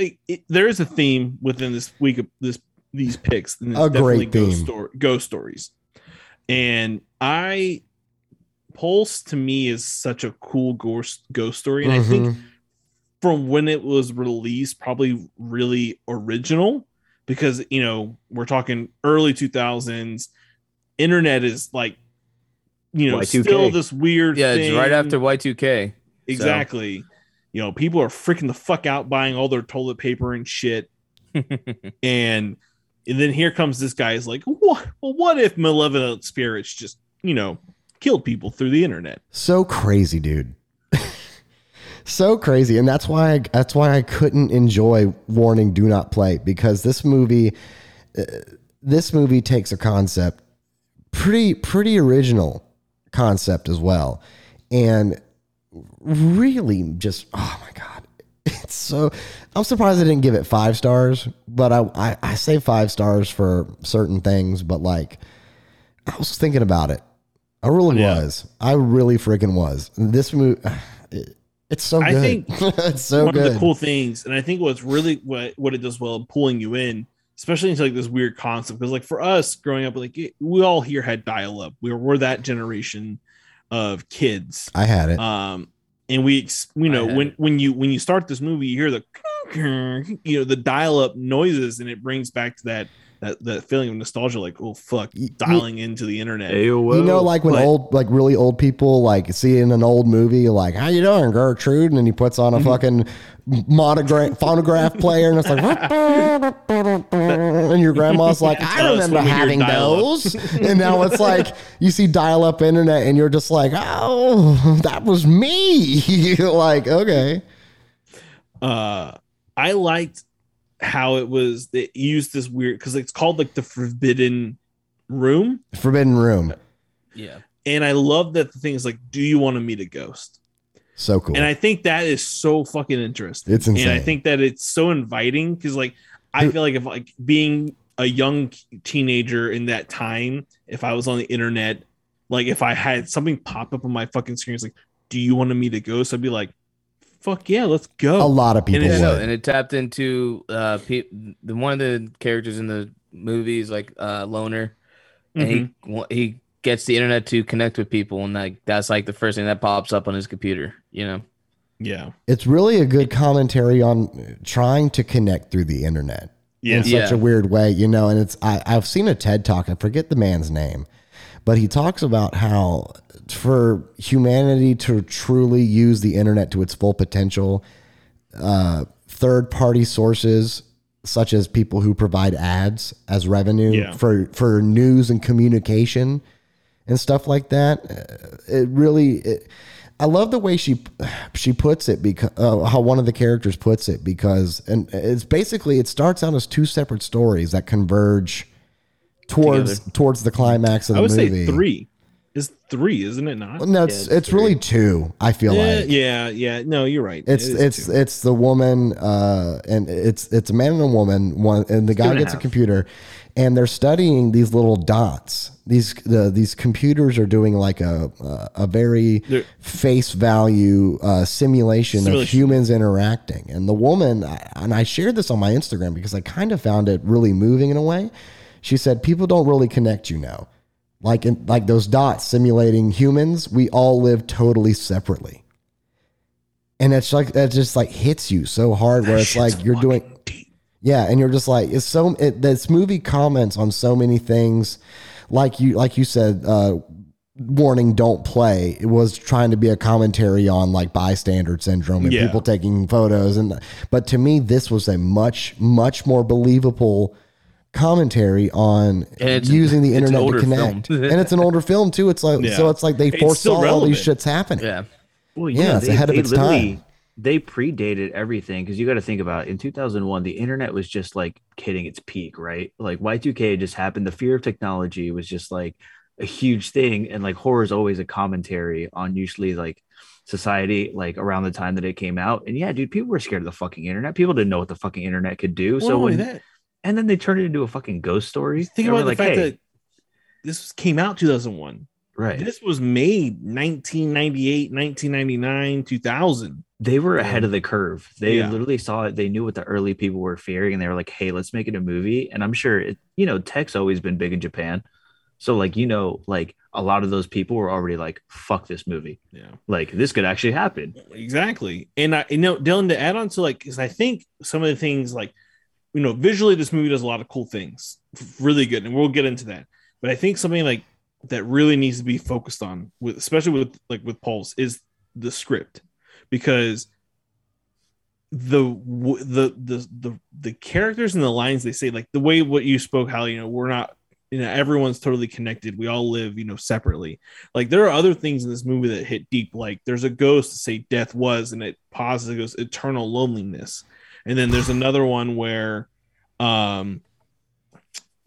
there is a theme within this week of this these picks. And it's A definitely great ghost theme. story, ghost stories, and I Pulse to me is such a cool ghost ghost story, and I think Mhm. from when it was released, probably really original because you know we're talking early 2000s. Internet is like, you know, Y2K. still this weird. Yeah. It's right after Y2K. Exactly. You know, people are freaking the fuck out buying all their toilet paper and shit. and and then here comes this guy is like, what well, what if malevolent spirits just, you know, killed people through the internet? so crazy, dude. so crazy, and that's why I, that's why I couldn't enjoy Warning, Do Not Play because this movie, uh, this movie takes a concept pretty pretty original concept as well, and really just oh my god, it's so. I'm surprised I didn't give it five stars, but I I, I say five stars for certain things, but like I was thinking about it. I really Yeah. was. I really freaking was. This movie, it, it's so I good. I think it's so One good. of the cool things, and I think what's really what what it does well in pulling you in, especially into like this weird concept, because like for us growing up, like it- we all here had dial up. We were, we're that generation of kids. I had it. um and we you know when it. when you when you start this movie you hear the you know the dial up noises and it brings back to that that that feeling of nostalgia like oh fuck Y- dialing into the internet AOL. you know, like when but- old, like really old people, like see in an old movie, like "How you doing, Gertrude?" and then he puts on a fucking monogram phonograph player, and it's like, and your grandma's like, "I remember when we hear having those," and now it's like you see dial-up internet, and you're just like, "Oh, that was me." You're like, okay, uh i liked how it was it used this weird because it's called like the forbidden room Forbidden Room. Yeah. and i love that the thing is like do you want to meet a ghost So cool. and i think that is so fucking interesting It's insane. and i think that it's so inviting because like i feel like if like being a young teenager in that time if i was on the internet like if i had something pop up on my fucking screen it's like do you want to meet a ghost i'd be like fuck yeah let's go a lot of people And it's- Yeah, no, would. and it tapped into uh pe- the one of the characters in the movies like uh loner and Mhm. he he gets the internet to connect with people and like that's like the first thing that pops up on his computer you know yeah it's really a good commentary on trying to connect through the internet yeah in such Yeah. a weird way, you know. And it's I, I've seen a TED talk. I forget the man's name, but he talks about how for humanity to truly use the internet to its full potential, uh, third party sources such as people who provide ads as revenue Yeah. for for news and communication and stuff like that. uh, It really. It, I love the way she she puts it because uh, how one of the characters puts it because and it's basically it starts out as two separate stories that converge towards towards the climax of the I would movie. say three. Is three, isn't it not? Well, No, it's Yeah, it's, it's really two. I feel yeah, like yeah, yeah. No, you're right. it's It is it's two. it's the woman uh and it's it's a man and a woman one and the guy and gets a half. computer and they're studying these little dots these the, these computers are doing like a a, a very They're- face value uh, simulation, of humans interacting and the woman and I shared this on my Instagram because I kind of found it really moving in a way she said people don't really connect you now like in, like those dots simulating humans we all live totally separately. And it's like that just like hits you so hard where it's like you're doing yeah and you're just like it's so it, this movie comments on so many things. Like you like you said uh warning don't play. It was trying to be a commentary on like bystander syndrome and Yeah. people taking photos and but to me this was a much much more believable commentary on And it's- using the internet to connect and it's an older film too it's like Yeah. so it's like they It's foresaw all these shits happening yeah Well, Yeah, yeah, it's they, ahead of they its time. They predated everything because you got to think about it. in 2001, the internet was just like hitting its peak, right? Like Y2K just happened. The fear of technology was just like a huge thing, and like horror is always a commentary on usually like society, like around the time that it came out. And yeah, dude, people were scared of the fucking internet. People didn't know what the fucking internet could do. Well, so not when that, and then they turned it into a fucking ghost story. think about the fact hey, that this came out 2001. right, This was made 1998, 1999, 2000. they were ahead of the curve. They Yeah. literally saw it. They knew what the early people were fearing, and they were like, "Hey, let's make it a movie." And I'm sure it, you know, tech's always been big in Japan, so like you know, like a lot of those people were already like, "Fuck this movie." Yeah. Like this could actually happen. Exactly. And I you know, Dylan, to add on to like, because I think some of the things like, you know, visually, this movie does a lot of cool things, really good, and we'll get into that. But I think something like that really needs to be focused on, with especially with like with Pulse, is the script, because the the the the the characters and the lines they say, like the way what you spoke, how you know we're not. You know, everyone's totally connected. We all live, you know, separately like there are other things in this movie that hit deep like there's a ghost to say death was and it pauses it goes eternal loneliness and then there's another one where um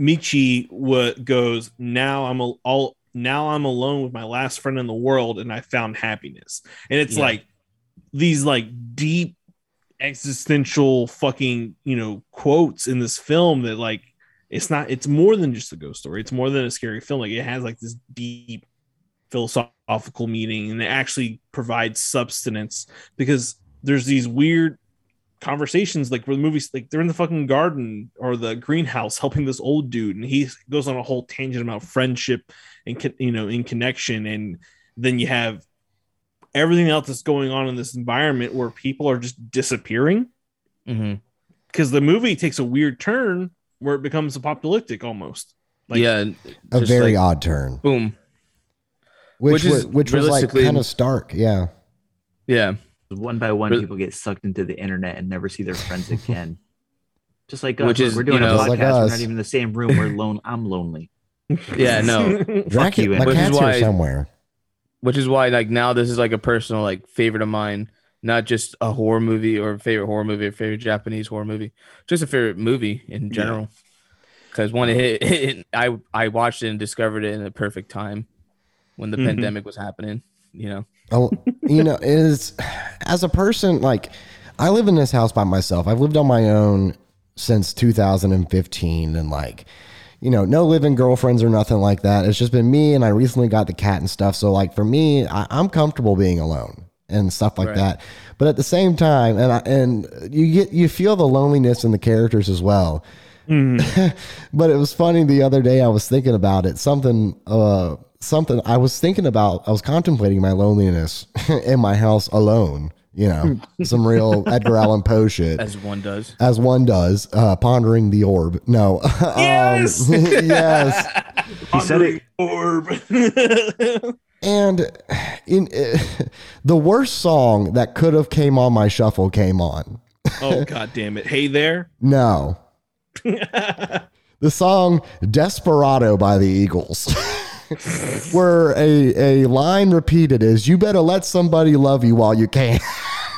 michi what goes now i'm a, all now i'm alone with my last friend in the world and i found happiness. And it's Yeah. like these like deep existential fucking you know quotes in this film that like it's not it's more than just a ghost story. It's more than a scary film. Like it has like this deep philosophical meaning and it actually provides substance because there's these weird conversations like where the movies like they're in the fucking garden or the greenhouse helping this old dude and he goes on a whole tangent about friendship and you know in connection and then you have everything else that's going on in this environment where people are just disappearing. Mm-hmm. Because the movie takes a weird turn where it becomes apocalyptic almost. Like yeah a very like, odd turn. boom. Which, Which was is which was like kind of stark yeah. Yeah One by one, Really- people get sucked into the internet and never see their friends again. Just like us, Which is, we're doing you a podcast. Like we're not even in the same room. We're alone. I'm lonely. yeah no Dracula, you, my Which is cat's here why- somewhere which is why like now this is like a personal like favorite of mine not just a horror movie or favorite horror movie or favorite Japanese horror movie, just a favorite movie in general. Because when it hit, it, I I watched it and discovered it in a perfect time when the Mhm. pandemic was happening. You know, Oh, you know, is as a person like I live in this house by myself. I've lived on my own since 2015, and like, you know, no living girlfriends or nothing like that. It's just been me, and I recently got the cat and stuff. So like for me, I, I'm comfortable being alone and stuff like Right. that. But at the same time, and I, and you get you feel the loneliness in the characters as well. but it was funny the other day. I was thinking about it. Something, uh, something. I was thinking about. I was contemplating my loneliness in my house alone. You know, some real Edgar Allan Poe shit, as one does. as one does, uh, pondering the orb. No, Yes! um, yes. He said it. Orb. And in the worst song that could have came on my shuffle came on. oh god damn it! Hey there. No, the song Desperado by the Eagles. where a, a line repeated is you better let somebody love you while you can.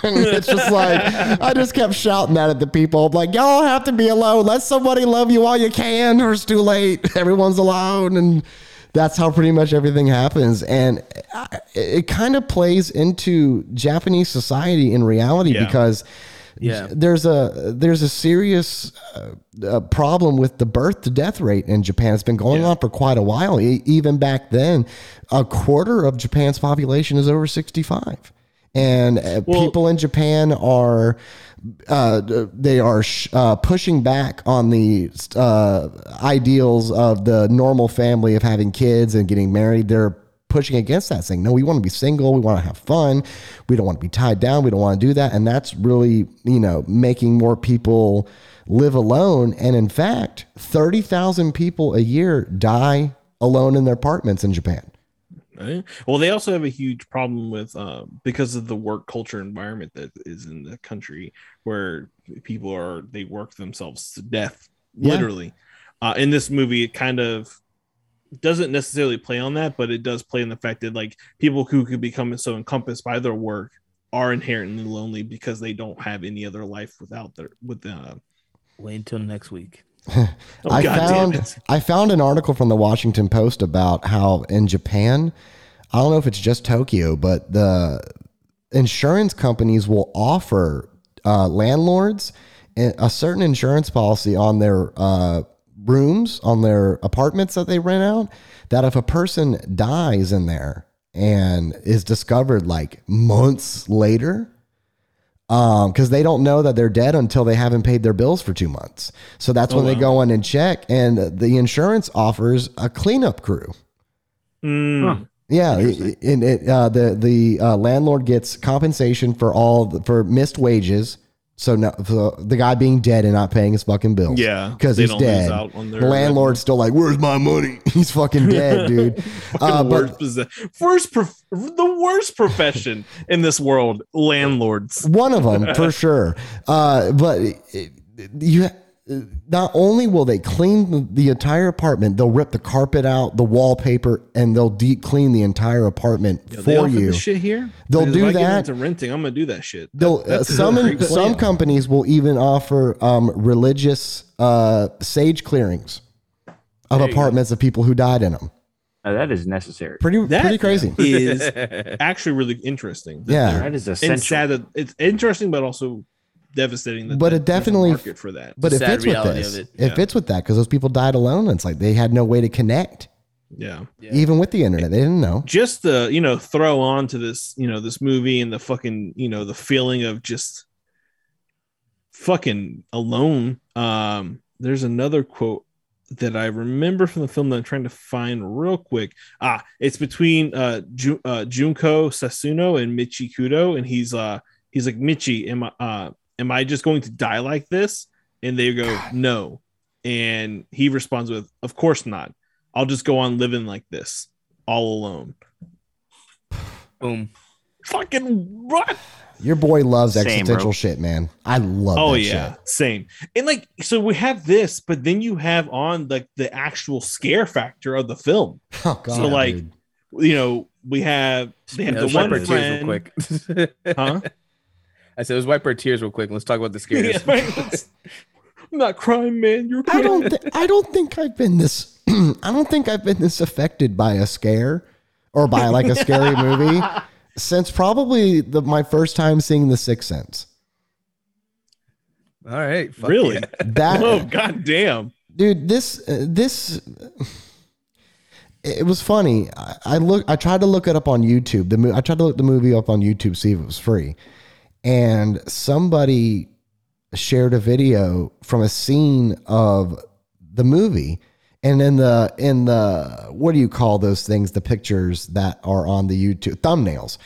It's just like I just kept shouting that at the people. I'm like, y'all have to be alone. Let somebody love you while you can, or it's too late. Everyone's alone, and that's how pretty much everything happens. And uh, I- it kind of plays into Japanese society in reality Yeah. because Yeah. there's a there's a serious uh, uh, problem with the birth to death rate in Japan. It's been going Yeah. on for quite a while. E- even back then, a quarter of Japan's population is over 65, and uh, Well- people in Japan are. Uh, they are sh- uh, pushing back on the uh, ideals of the normal family of having kids and getting married. They're pushing against that, saying, no, we want to be single. We want to have fun. We don't want to be tied down. We don't want to do that. And that's really, you know, making more people live alone. And in fact, 30,000 people a year die alone in their apartments in Japan. Right? Well, they also have a huge problem with uh, because of the work culture environment that is in the country, where people are they work themselves to death, Yeah. literally. Uh, in this movie, it kind of doesn't necessarily play on that, but it does play on the fact that like people who could become so encompassed by their work are inherently lonely because they don't have any other life without their with uh, Wait until next week. oh, I God found. I found an article from the Washington Post about how in Japan, I don't know if it's just Tokyo, but the insurance companies will offer uh, landlords a a certain insurance policy on their uh, rooms, on their apartments that they rent out. That if a person dies in there and is discovered like months later, because they don't know that they're dead until they haven't paid their bills for two months. So that's when they go in and check, and the insurance offers a cleanup crew. Mm. Yeah, it, it, it, uh, the the uh, landlord gets compensation for all the, for missed wages. So no, for the guy being dead and not paying his fucking bills. Yeah, because he's dead. out on their The landlord's still like, "Where's my money?" He's fucking dead, dude. Uh, but worst, worst prof- the worst profession in this world, landlords. one of them for sure. Uh, but it- you not only will they clean the, the entire apartment, they'll rip the carpet out, the wallpaper, and they'll deep clean the entire apartment They for offer you. this shit here. They'll do if I get that. into renting. I'm gonna do that shit. They'll, That- uh, some great some companies will even offer um, religious uh, sage clearings of There go. apartments of people who died in them. Now, that is necessary. Pretty That pretty crazy. is actually really interesting. that Yeah. they're- That is and essential. sad that it's interesting, but also devastating. That But it there's a definitely- market for that. But it sad fits with this. of it. It fits with that because those people died alone. And it's like they had no way to connect, Yeah. Yeah. even with the internet. They didn't know. just the you know throw on to this you know this movie and the fucking you know the feeling of just fucking alone um there's another quote that i remember from the film that i'm trying to find real quick ah it's between uh, Ju- uh junko sasano and michi kudo and he's uh he's like michi am i uh am i just going to die like this and they go no and he responds with of course not i'll just go on living like this all alone Boom. fucking what? Your boy loves Same, existential bro. shit, man. I love Oh that yeah, shit. same. And like, so we have this, but then you have on like the actual scare factor of the film. Oh, God, So, like, dude. You know, we have they have Yeah, the one wipe our tears friend, real quick. huh? I said, let's wipe our tears real quick. Let's talk about the Yeah, scares. right. I'm not crying, man. You're I don't. Th- I don't think I've been this. I don't think I've been this affected by a scare or by like a scary movie since probably the my first time seeing The Sixth Sense. All right. fuck Really? yeah. That Oh god damn. dude this uh, this it was funny I, I look i tried to look it up on youtube the mo- i tried to look the movie up on youtube see if it was free and somebody shared a video from a scene of the movie. And in the in the what do you call those things? The pictures that are on the youtube thumbnails.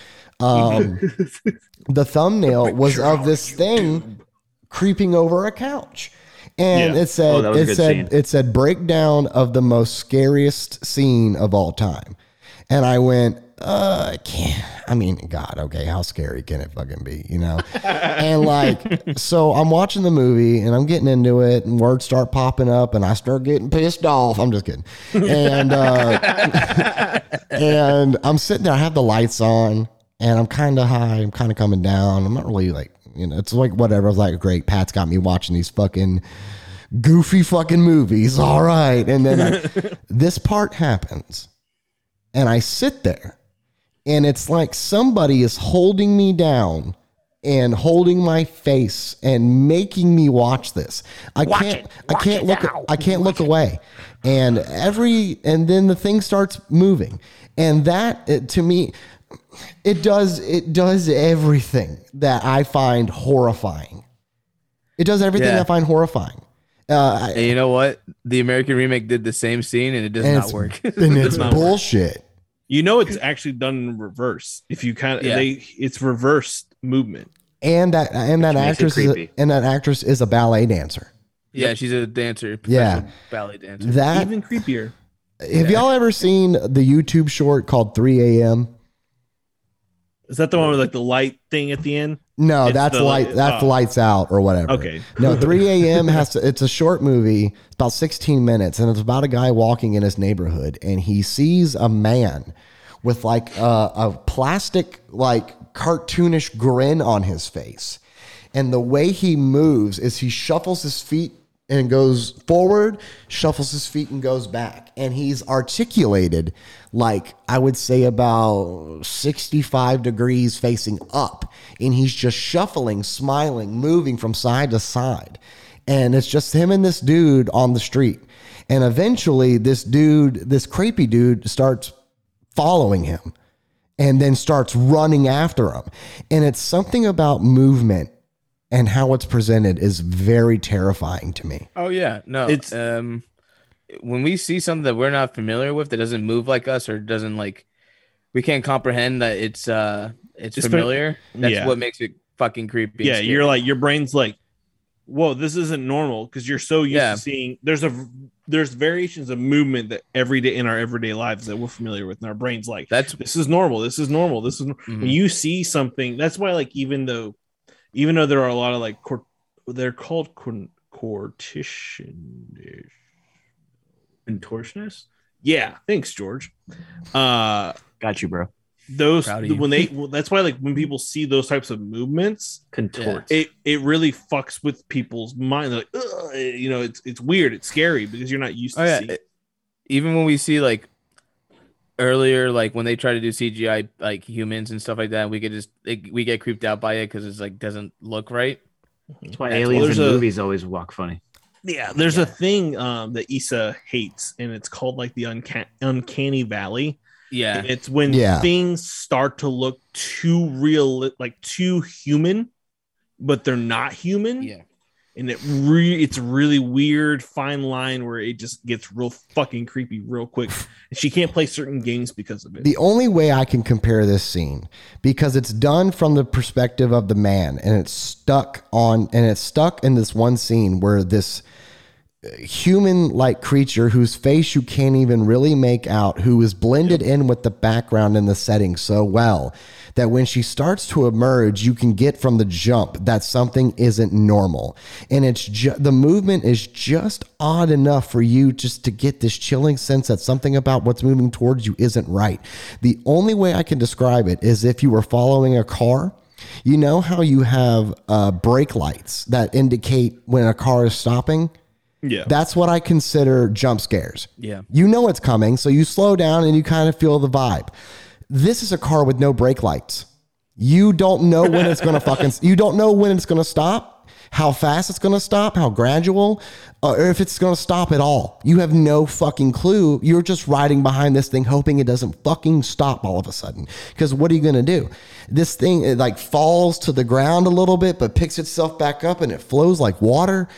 Um the thumbnail was of this thing creeping over a couch. And Yeah. it said Oh, that was a it said scene. it said breakdown of the most scariest scene of all time. And i went uh I can't i mean god okay how scary can it fucking be you know? And like so i'm watching the movie and i'm getting into it and words start popping up and i start getting pissed off. I'm just kidding. And uh and i'm sitting there i have the lights on and i'm kind of high i'm kind of coming down. I'm not really like you know it's like whatever. I was like great pat's got me watching these fucking goofy fucking movies. All right. And then I, this part happens and i sit there and it's like somebody is holding me down and holding my face and making me watch this. I can't I can't look I can't look away. And every and then the thing starts moving. And that it, to me it does it does everything that I find horrifying. It does everything Yeah. I find horrifying. Uh, And you know what? The American remake did the same scene and it does not work. and it's bullshit. work. Bullshit. You know it's actually done in reverse. If you kind of Yeah. they it's reversed movement. And that and that Which makes actress is a, and that actress is a ballet dancer. yeah, she's a dancer. Yeah. ballet dancer. That Even creepier. have y'all ever seen the YouTube short called 3 a.m.? Is that the one with like the light thing at the end? No, It's that's the- light. That's oh. lights out or whatever. Okay. No, 3 a.m. has to. It's a short movie. It's about 16 minutes, and it's about a guy walking in his neighborhood, and he sees a man with like a, a plastic, like cartoonish grin on his face, and the way he moves is he shuffles his feet and goes forward, shuffles his feet and goes back. And he's articulated like I would say about 65 degrees facing up. And he's just shuffling, smiling, moving from side to side. And it's just him and this dude on the street. And eventually, this dude, this creepy dude, starts following him and then starts running after him. And it's something about movement and how it's presented is very terrifying to me. Oh yeah, no. It's- It's um when we see something that we're not familiar with that doesn't move like us or doesn't like we can't comprehend that it's uh it's It's been- familiar. That's yeah. what makes it fucking creepy. yeah, you're like your brain's like, whoa, this isn't normal because you're so used Yeah. to seeing. There's a there's variations of movement that every day in our everyday lives that we're familiar with, and our brain's like, that's this is normal. This is normal. This is nor-" Mhm. when you see something. That's why, like, even though, even though there are a lot of like, cort- they're called cor- cortition. Contortionist? Yeah, thanks, George. Uh, Got you, bro. those you. when they well, that's why like when people see those types of movements Contort. it it really fucks with people's mind They're like "Ugh," you know it's it's weird it's scary because you're not used to Oh yeah. seeing it- even when we see like earlier like when they try to do CGI like humans and stuff like that, we get just like, we get creeped out by it cuz it's like doesn't look right. That's why That's- aliens there's in a- movies always walk funny. yeah there's a thing um that Issa hates and it's called like the unca- uncanny valley Yeah. And it's when Yeah. things start to look too real like too human but they're not human Yeah. And it re- it's really weird fine line where it just gets real fucking creepy real quick. And she can't play certain games because of it. The only way I can compare this scene, because it's done from the perspective of the man and it's stuck on, and it's stuck in this one scene where this human like creature whose face you can't even really make out, who is blended in with the background and the setting so well that when she starts to emerge, you can get from the jump that something isn't normal. And it's just the movement is just odd enough for you just to get this chilling sense that something about what's moving towards you isn't right. The only way I can describe it is if you were following a car You know how you have uh, brake lights that indicate when a car is stopping? Yeah. That's what I consider jump scares. Yeah. You know it's coming, so you slow down and you kind of feel the vibe. This is a car with no brake lights. You don't know when it's going to fucking you don't know when it's going to stop, how fast it's going to stop, how gradual, uh, or if it's going to stop at all. You have no fucking clue. You're just riding behind this thing hoping it doesn't fucking stop all of a sudden. Cuz what are you going to do? This thing it like falls to the ground a little bit but picks itself back up and it flows like water.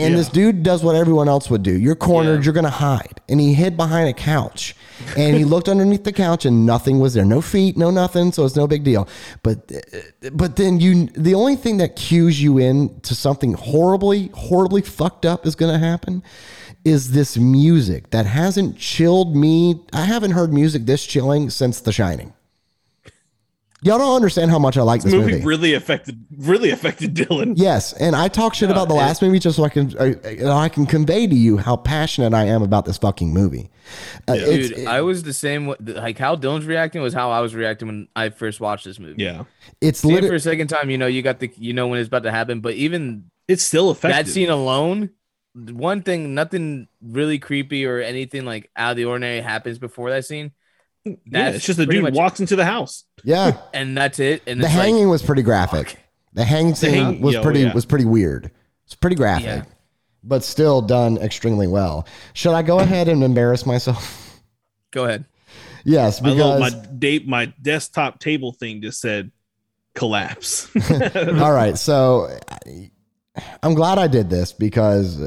And this dude does what everyone else would do. You're cornered, Yeah. you're going to hide. And he hid behind a couch. And he looked underneath the couch and nothing was there. No feet, no nothing, so it's no big deal. But uh, but then you the only thing that cues you in to something horribly horribly fucked up is going to happen is this music that hasn't chilled me. I haven't heard music this chilling since The Shining. Y'all don't understand how much I like this movie, movie. really affected really affected Dylan. Yes, and I talk shit about the last movie just so I can uh, I can convey to you how passionate I am about this fucking movie. Uh, it's- Dude, I was the same. Like how Dylan's reacting was how I was reacting when I first watched this movie. Yeah. it's Seeing it for a second time, you know, you got the, you know, when it's about to happen. But even It's still effective. that scene alone, one thing, nothing really creepy or anything like out of the ordinary happens before that scene. yeah, That's it's just the dude much- walks into the house. Yeah. and that's it. And The it's like, hanging was pretty graphic. The hanging scene hang- was yo, oh, pretty yeah. was pretty weird. It's pretty graphic, Yeah. but still done extremely well. Should I go ahead and embarrass myself? go ahead. yes, My little, because my date my desktop table thing just said collapse. all right. So I- I'm glad I did this because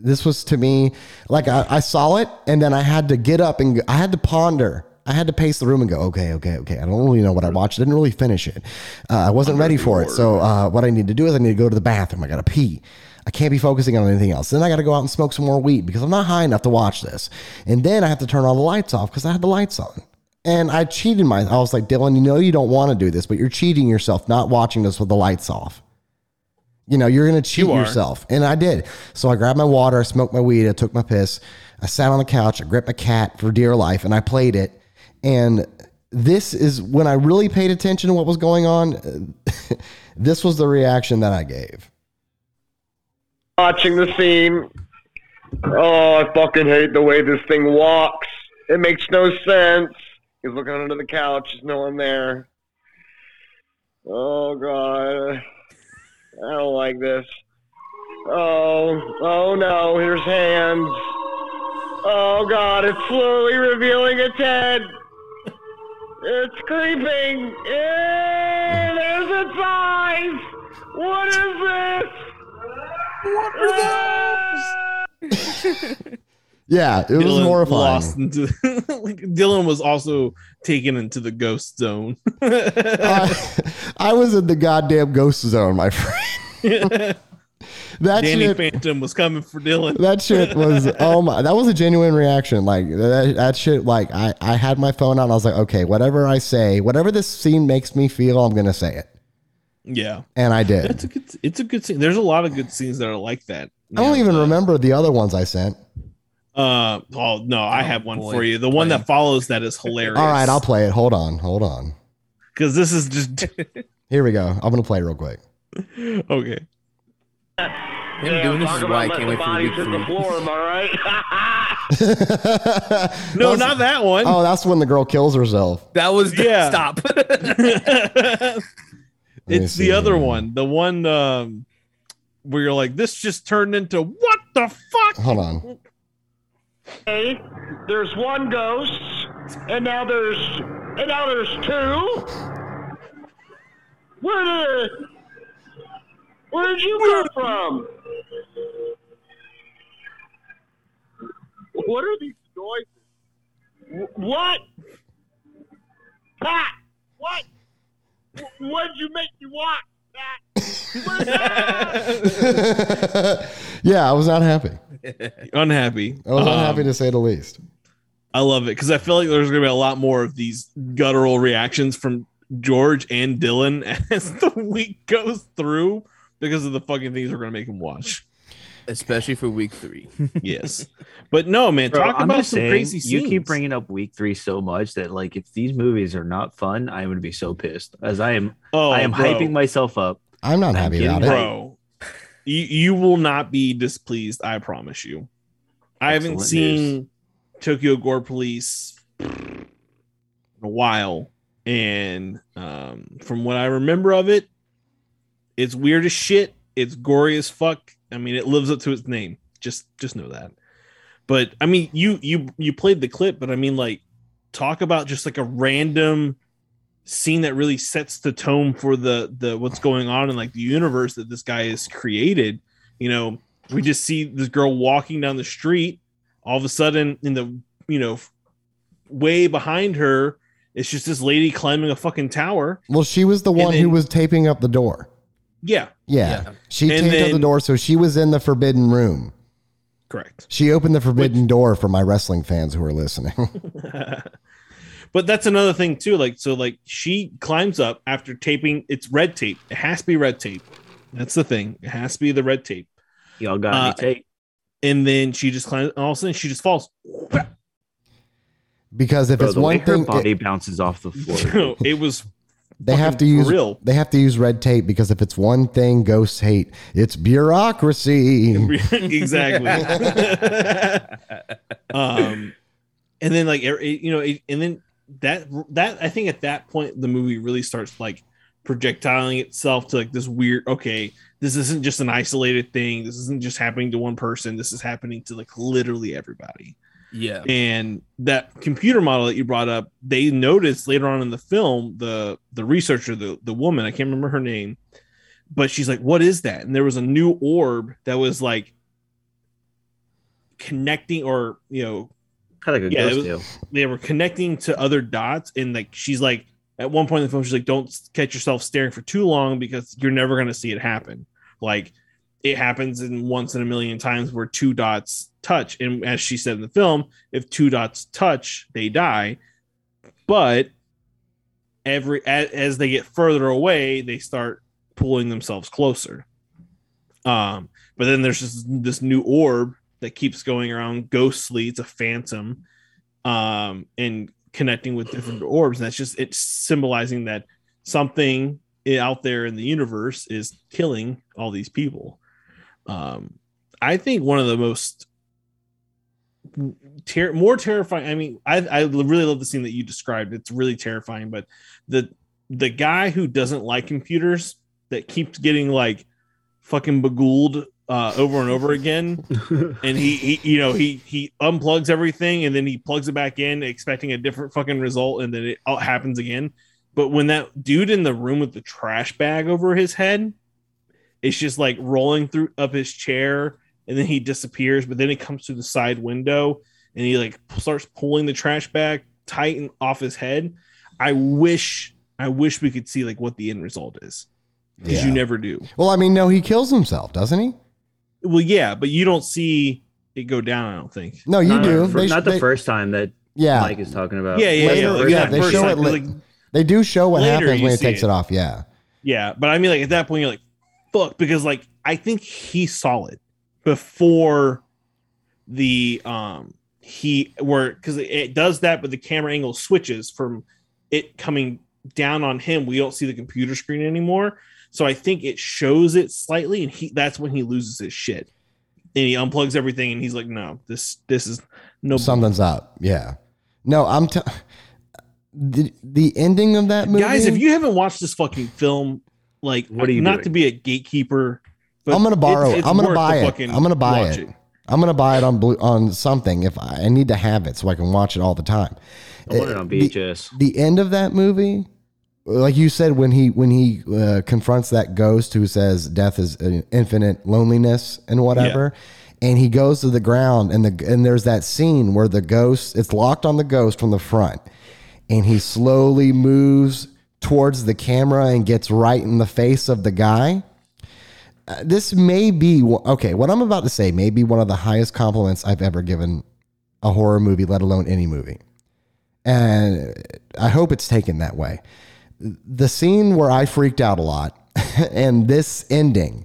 this was to me like I, I saw it and then I had to get up and I had to ponder. I had to pace the room and go, okay, okay, okay. I don't really know what I watched. I didn't really finish it. Uh, I wasn't ready for it. So uh, what I need to do is I need to go to the bathroom. I got to pee. I can't be focusing on anything else. Then I got to go out and smoke some more weed because I'm not high enough to watch this. And then I have to turn all the lights off because I had the lights on. And I cheated my. I was like, Dylan, you know you don't want to do this, but you're cheating yourself not watching this with the lights off. You know, you're gonna cheat You are. yourself. And I did. So I grabbed my water, I smoked my weed, I took my piss, I sat on the couch, I gripped my cat for dear life, and I played it. And this is when I really paid attention to what was going on. Uh, this was the reaction that I gave. watching the scene. Oh, I fucking hate the way this thing walks. It makes no sense. He's looking under the couch. There's no one there. Oh god, I don't like this. Oh, oh no, here's hands. Oh god, it's slowly revealing its head. It's creeping. Eh, there's its eyes. What is this? What is this? Yeah, it was Dylan horrifying. Lost into like, Dylan was also taken into the ghost zone. I, I was in the goddamn ghost zone, my friend. That Danny shit, Phantom was coming for Dylan. that shit was oh my that was a genuine reaction like that, that shit like I, I had my phone out i was like okay whatever i say whatever this scene makes me feel i'm gonna say it Yeah, and i did. it's a did good. It's a good scene. There's a lot of good scenes that are like that. i don't Yeah, even uh, remember the other ones i sent Uh, oh no, I have one boy. for you. The one that follows that is hilarious. all right i'll play it hold on hold on because this is just here we go i'm gonna play real quick okay. Him doing this is why I can't wait for the letting week bodies hit the three. floor, am I right? No, That's- not that one. oh that's when the girl kills herself That was Yeah. stop. it's the other here. one, the one um, where you're like, this just turned into what the fuck? hold on Hey, there's one ghost, and now there's and now there's two. Where did where did you come from? What are these noises? What? Pat, what? What'd you make me watch? Pat? What is that? yeah i was not happy Unhappy. i was not Um, happy to say the least I love it because I feel like there's gonna be a lot more of these guttural reactions from George and Dylan as the week goes through because of the fucking things we're gonna make him watch. especially for week three. yes, but no, man. Bro, talk I'm about some saying, crazy scenes. You keep bringing up week three so much that like if these movies are not fun, I'm gonna be so pissed. As I am, Oh, I am bro. hyping myself up. I'm not I'm happy about it. bro. You you will not be displeased. I promise you. I haven't Excellent seen Tokyo Gore Police in a while, and um, from what I remember of it, it's weird as shit. It's gory as fuck. I mean, it lives up to its name. Just just know that. But I mean, you you you played the clip, but I mean, like, talk about just like a random scene that really sets the tone for the the what's going on in like the universe that this guy has created. You know, we just see this girl walking down the street. All of a sudden, in the you know, way behind her, it's just this lady climbing a fucking tower. Well, she was the one who was taping up the door. Yeah, Yeah. Yeah. She And taped up the door, so she was in the forbidden room. correct. She opened the forbidden door for my wrestling fans who are listening. but that's another thing too. Like, so like she climbs up after taping. It's red tape. It has to be red tape. That's the thing. It has to be the red tape. Y'all got Uh, any take? And then she just climbs. All of a sudden, she just falls. because if Bro, it's the way her body it- bounces off the floor. it was they have to use real. they have to use red tape because if it's one thing ghosts hate, it's bureaucracy. exactly. um, and then like you know, and then that that I think at that point the movie really starts like projectiling itself to like this weird. Okay, this isn't just an isolated thing. This isn't just happening to one person. This is happening to like literally everybody. Yeah. and that computer model that you brought up they noticed later on in the film the the researcher the the woman i can't remember her name but she's like what is that and there was a new orb that was like connecting or you know kind of like a Yeah, ghost was- tail. they were connecting to other dots and like she's like at one point in the film she's like don't catch yourself staring for too long because you're never going to see it happen like it happens in once in a million times where two dots touch. And as she said in the film if two dots touch they die. But every as, as they get further away they start pulling themselves closer. Um but then there's just this new orb that keeps going around ghostly it's a phantom um and connecting with different orbs. And that's just it's symbolizing that something out there in the universe is killing all these people um i think one of the most ter- more terrifying i mean I, I really love the scene that you described. It's really terrifying but the the guy who doesn't like computers that keeps getting like fucking begooled uh, over and over again and he, he you know he he unplugs everything and then he plugs it back in expecting a different fucking result and then it all happens again. But when that dude in the room with the trash bag over his head it's just like rolling through up his chair and then he disappears but then it comes through the side window and he like starts pulling the trash bag tight and off his head i wish i wish we could see like what the end result is because Yeah. you never do Well, I mean, no, he kills himself, doesn't he? well yeah but you don't see it go down i don't think No, you not, do. the fir- They- not the they- first time that Yeah, Mike is talking about. yeah yeah Later- yeah, yeah, they show time, it like, they do show what happens when it see takes it. it off. Yeah, Yeah, but I mean, like at that point, you're like, fuck, because like I think he saw it before the um he where because it, does that, but the camera angle switches from it coming down on him. We don't see the computer screen anymore, so I think it shows it slightly, and he that's when he loses his shit, and he unplugs everything, and he's like, no, this this is no something's up. Yeah, no, I'm t- the the ending of that movie. guys. If you haven't watched this fucking film, like, What are you not doing? to be a gatekeeper. But I'm gonna borrow it's- it. it's I'm gonna buy it. I'm gonna buy it. watching. I'm gonna buy it on blue on something if I, I need to have it so I can watch it all the time. I want it on the- the end of that movie like you said when he when he uh, confronts that ghost who says death is an infinite loneliness and whatever and he goes to the ground and the and there's that scene where the ghost it's locked on the ghost from the front and he slowly moves towards the camera and gets right in the face of the guy Uh, this may be okay what i'm about to say may be one of the highest compliments i've ever given a horror movie let alone any movie and I hope it's taken that way. The scene where I freaked out a lot and this ending,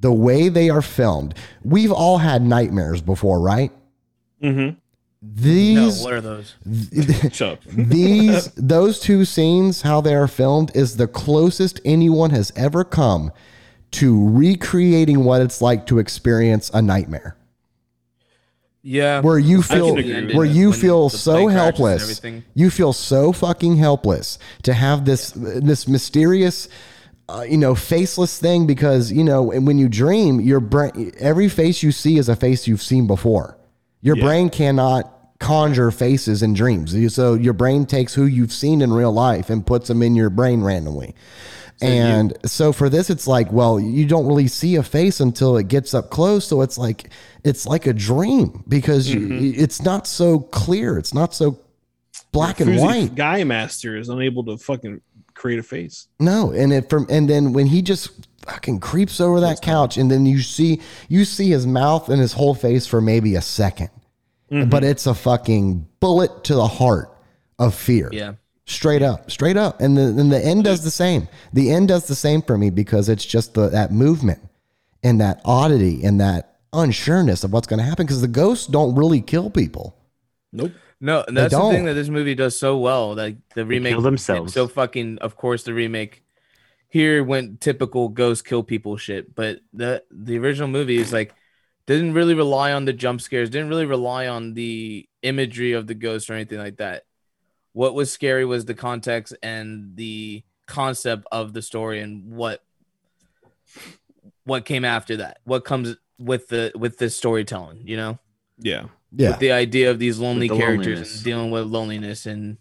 the way they are filmed. We've all had nightmares before, right? Mm-hmm. No, These what are those? Shut up. these those two scenes how they are filmed is the closest anyone has ever come to recreating what it's like to experience a nightmare. Yeah. where you feel where you feel so plane crashes and helpless. you feel so fucking helpless to have this this mysterious uh, you know faceless thing because you know and when you dream your brain every face you see is a face you've seen before. Your brain cannot conjure faces in dreams. So your brain takes who you've seen in real life and puts them in your brain randomly. And so for this it's like well you don't really see a face until it gets up close. So it's like it's like a dream because you, mm-hmm. it's not so clear. It's not so black and white. Guy Master is unable to fucking create a face. no, and it from and then when he just fucking creeps over that couch, and then you see you see his mouth and his whole face for maybe a 2nd but it's a fucking bullet to the heart of fear. Yeah. straight up, straight up, and the and the end does the same. The end does the same for me because it's just the that movement and that oddity and that unsureness of what's going to happen because the ghosts don't really kill people. Nope. No, and that's the thing that this movie does so well. Like the remake kill themselves. So fucking, of course, the remake here went typical ghost kill people shit. But the the original movie is like didn't really rely on the jump scares. Didn't really rely on the imagery of the ghost or anything like that. What was scary was the context and the concept of the story and what what came after that. What comes with the with the storytelling. You know Yeah. Yeah, with the idea of these lonely the characters loneliness. and dealing with loneliness and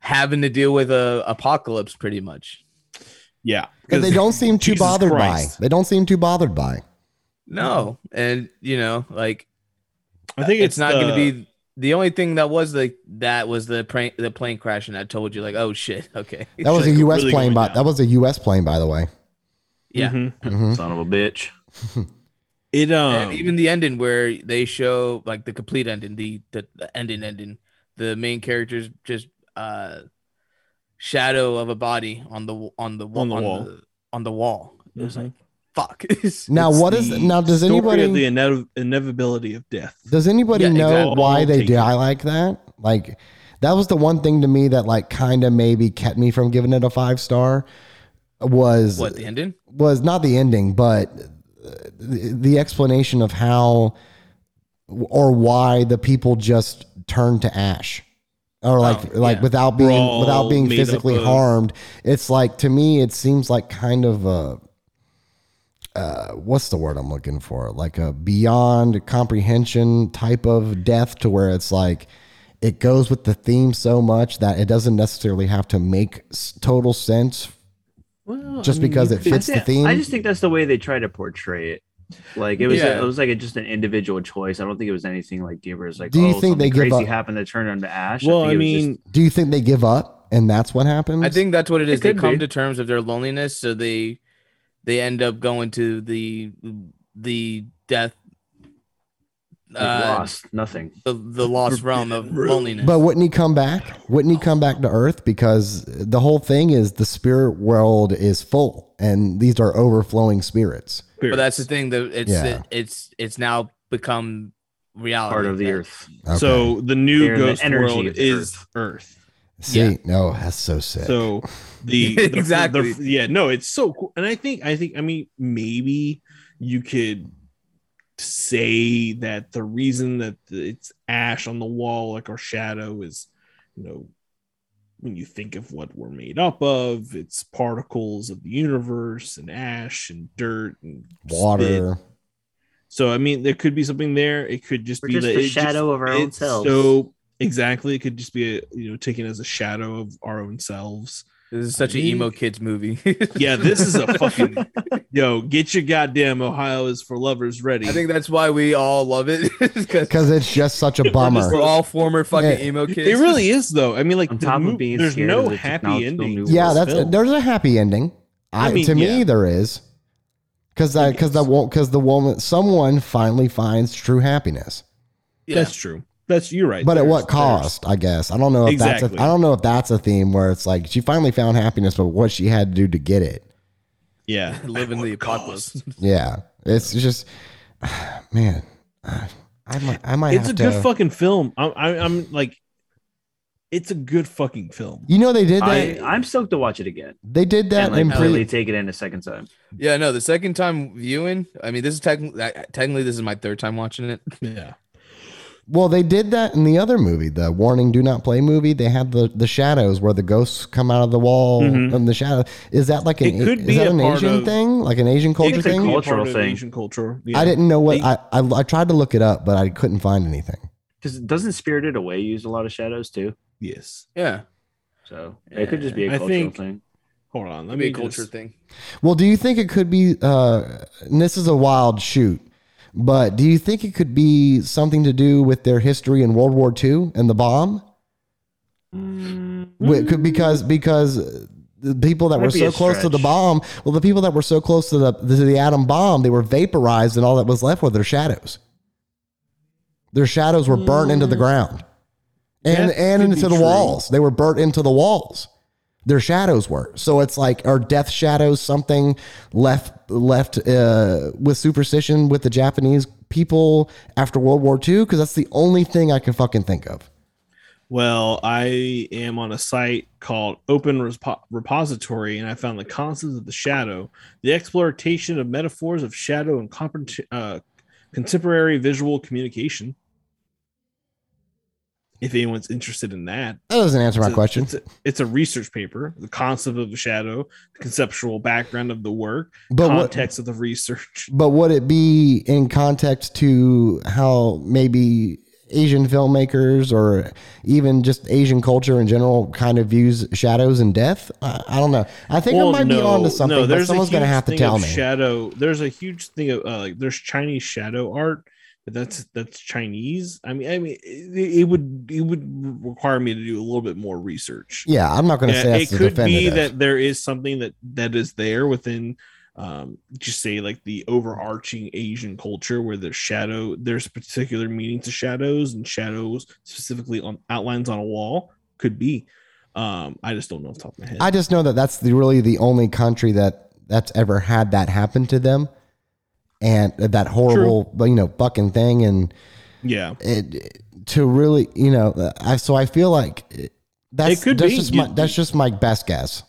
having to deal with a apocalypse pretty much. Yeah. and they don't seem too Jesus bothered Christ. by. They don't seem too bothered by. No, and you know, like I think it's, it's, not going to be the only thing that was like that was the plane the plane crash and I told you like oh shit okay That was a U.S. really plane, going by down. that was a U.S. plane, by the way. yeah Mhm. Son of a bitch. It um and even the ending where they show like the complete ending the the, the ending ending the main characters just uh shadow of a body on the on the On the wall. the, on the wall it was Mhm. like fuck It's- Now, it's what is the now? Does story anybody of the inev- inevitability of death? does anybody Yeah, know exactly. why they taken. die like that? Like that was the one thing to me that like kind of maybe kept me from giving it a five star. Was what the ending was not the ending, but the, the explanation of how or why the people just turned to ash. Or like Oh, like yeah. without being all without being physically harmed. It's like to me it seems like kind of a uh, what's the word I'm looking for? Like a beyond comprehension type of death to where it's like it goes with the theme so much that it doesn't necessarily have to make total sense Well, just because it fits the theme. I just think that's the way they try to portray it. Like it was, Yeah. it was like a, just an individual choice. I don't think it was anything like deeper. It's like, Do you oh, think they give crazy up- happened that turned into ash? well, think I it was just- mean, Do you think they give up and that's what happens? I think that's what it is. They come be. to terms of their loneliness, so they they end up going to the the death, uh, lost nothing. the the lost realm of loneliness. But wouldn't he come back? Wouldn't he come back to Earth? Because the whole thing is the spirit world is full, and these are overflowing spirits. But that's the thing that it's Yeah. it, it's it's now become reality. Part of the earth. Okay. So the new They're the ghost world of the is Earth. See, yeah. no, that's so sick. So the, the- Exactly. the- yeah, no, it's so cool. And I think I think I mean maybe you could say that the reason that it's ash on the wall like our shadow is you know when you think of what we're made up of it's particles of the universe and ash and dirt and spit. Water. So I mean, there could be something there. It could just We're be just that the it shadow of our own it's selves. So exactly, it could just be a, you know taken as a shadow of our own selves. This is such I an emo kids movie. Yeah, this is a fucking yo. Get your goddamn Ohio is for lovers ready. I think that's why we all love it because Because it's just such a bummer. we're all former fucking Yeah. emo kids. it really is though. I mean, like On the top of mo- being there's no happy ending. yeah, that's film. there's a happy ending. I, I mean, to me yeah. there is. Because that because the because the woman someone finally finds true happiness. Yeah. That's true. That's you're right. But at what cost? I guess I don't know if Exactly. that's a, I don't know if that's a theme where it's like she finally found happiness, but what she had to do to get it. Yeah. live in the Our apocalypse. Yeah, it's just, man, I I might, I might It's a have good to. fucking film. I'm, I, I'm like, it's a good fucking film. you know, they did that. I'm stoked to watch it again they did that and in like pre. really take it in a second time. Yeah, no, the second time viewing, I mean, this is technically technically this is my third time watching it. Yeah. Well, they did that in the other movie, the Warning Do Not Play movie. They had the the shadows where the ghosts come out of the wall Mhm. and the shadow. Is that like an It could is be that a an Asian of- thing, like an Asian culture It's a thing? cult- Part Cultural of thing. Asian culture. Yeah. I didn't know what They- I, I I tried to look it up, but I couldn't find anything. Because doesn't Spirited Away use a lot of shadows too? Yes. Yeah, So it could just be a cultural think- thing. Hold on. Let that'd me be a culture just- thing. Well, do you think it could be? Uh, and this is a wild shoot, but do you think it could be something to do with their history in World War II and the bomb? Mm. Could- because because the people that Might were so close to the bomb, well, the people that were so close to the to the atom bomb, they were vaporized, and all that was left were their shadows. Their shadows were burnt into the mm. ground, and That and into the true. walls. They were burnt into the walls. Their shadows were. So it's like are death shadows something left left uh, with superstition with the Japanese people after World War II? Because that's the only thing I can fucking think of. Well, I am on a site called Open Repo- Repository, and I found the concepts of the shadow, the exploitation of metaphors of shadow and compet- uh, contemporary visual communication. If anyone's interested in that, That doesn't answer my a- question. It's a, it's a research paper. The concept of the shadow, the conceptual background of the work, But what, context of the research. But would it be in context to how maybe Asian filmmakers or even just Asian culture in general kind of views shadows and death? I, I don't know. I think I might be onto something, but someone's going to have to tell me. Shadow. There's a huge thing of uh, like there's Chinese shadow art, but that's that's Chinese. I mean, I mean, it, it would it would require me to do a little bit more research. yeah, I'm not going to Yeah, say it could be that there is something that that is there within um just say like the overarching asian culture where there's shadow there's particular meaning to shadows and shadows specifically on outlines on a wall could be um i just don't know off the top of my head I just know that that's the, really the only country that that's ever had that happen to them. And that horrible, you know, fucking thing. And yeah. it, to really, you know, I, so I feel like that's, It could that's be. just my, that's just my best guess.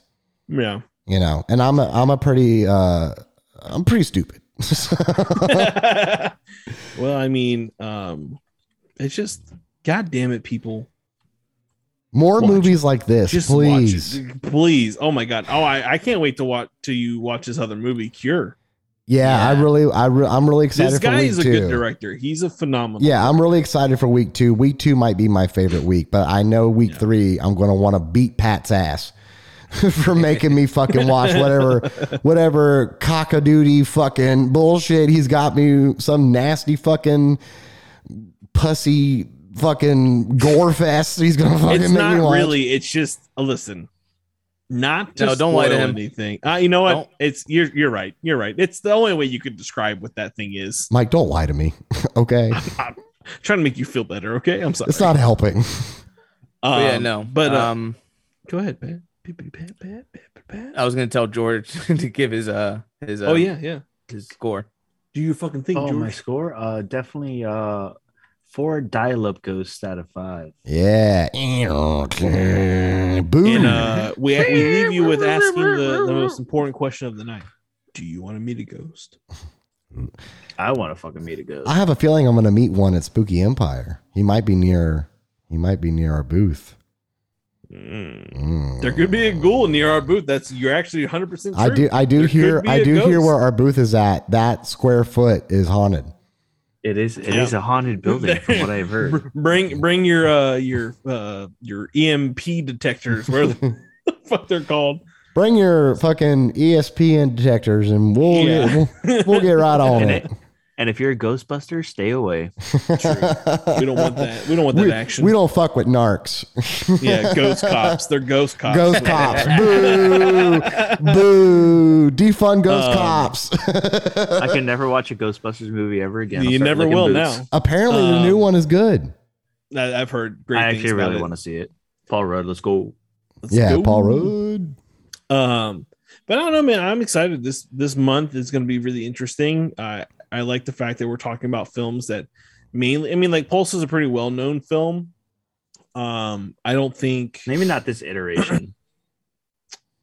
yeah. You know and i'm a i'm a pretty uh i'm pretty stupid. Well i mean um it's just god damn it people. More Watch. movies like this just please. Please. Oh my god. Oh i i can't wait to watch till you watch this other movie cure yeah, i really i re- i'm really excited this for guy is a two good director he's a phenomenal yeah i'm really excited for week two week two might be my favorite week but i know week Yeah. three i'm gonna want to beat pat's ass for making me fucking watch whatever whatever cockadoodie fucking bullshit he's got me some nasty fucking pussy fucking gore fest he's gonna fucking it's make me not watch. really it's just listen not to No, don't lie to him. anything uh, you know what Don't. it's you're you're right you're right it's the only way you could describe what that thing is Mike, don't lie to me. okay. I'm trying to make you feel better okay i'm sorry It's not helping. But yeah, Um, no. but uh, um, go ahead pat. Pat, pat, pat, pat, pat. I was gonna tell George to give his uh his uh, oh yeah yeah his score. do you fucking think Oh, George? my score? Uh, definitely uh, four dial-up ghosts out of five. Yeah. Boom. and uh we, we leave you with asking the, the most important question of the night do you want to meet a ghost I want to fucking meet a ghost. I have a feeling I'm going to meet one at Spooky Empire. He might be near. He might be near our booth. Mm. Mm. There could be a ghoul near our booth. That's you're actually 100 percent I do. I do There hear. I I a do hear where our booth is at. That square foot is haunted. It is. It is Yeah. a haunted building, from what I've heard. Bring bring your uh your uh your EMP detectors. Where the fuck they're called? Bring your fucking ESPN detectors, and we'll Yeah. get, we'll, we'll get right on And, it. it, and if you're a Ghostbuster, stay away. We don't want that. We don't want that we, action. we don't fuck with narcs. yeah, ghost cops. They're ghost cops. Ghost cops. Boo. Boo. Defund ghost Um, cops. I can never watch a Ghostbusters movie ever again. I'll you never will boots. now. Apparently, the new Um, one is good. I- I've heard great I things actually really want to see it. Paul Rudd, let's go. Let's Yeah, go. Paul Rudd. Um, But I don't know, man. I'm excited. This this month is going to be really interesting. Uh, I like the fact that we're talking about films that mainly. I mean, like Pulse is a pretty well known film. Um, I don't think. Maybe not this iteration.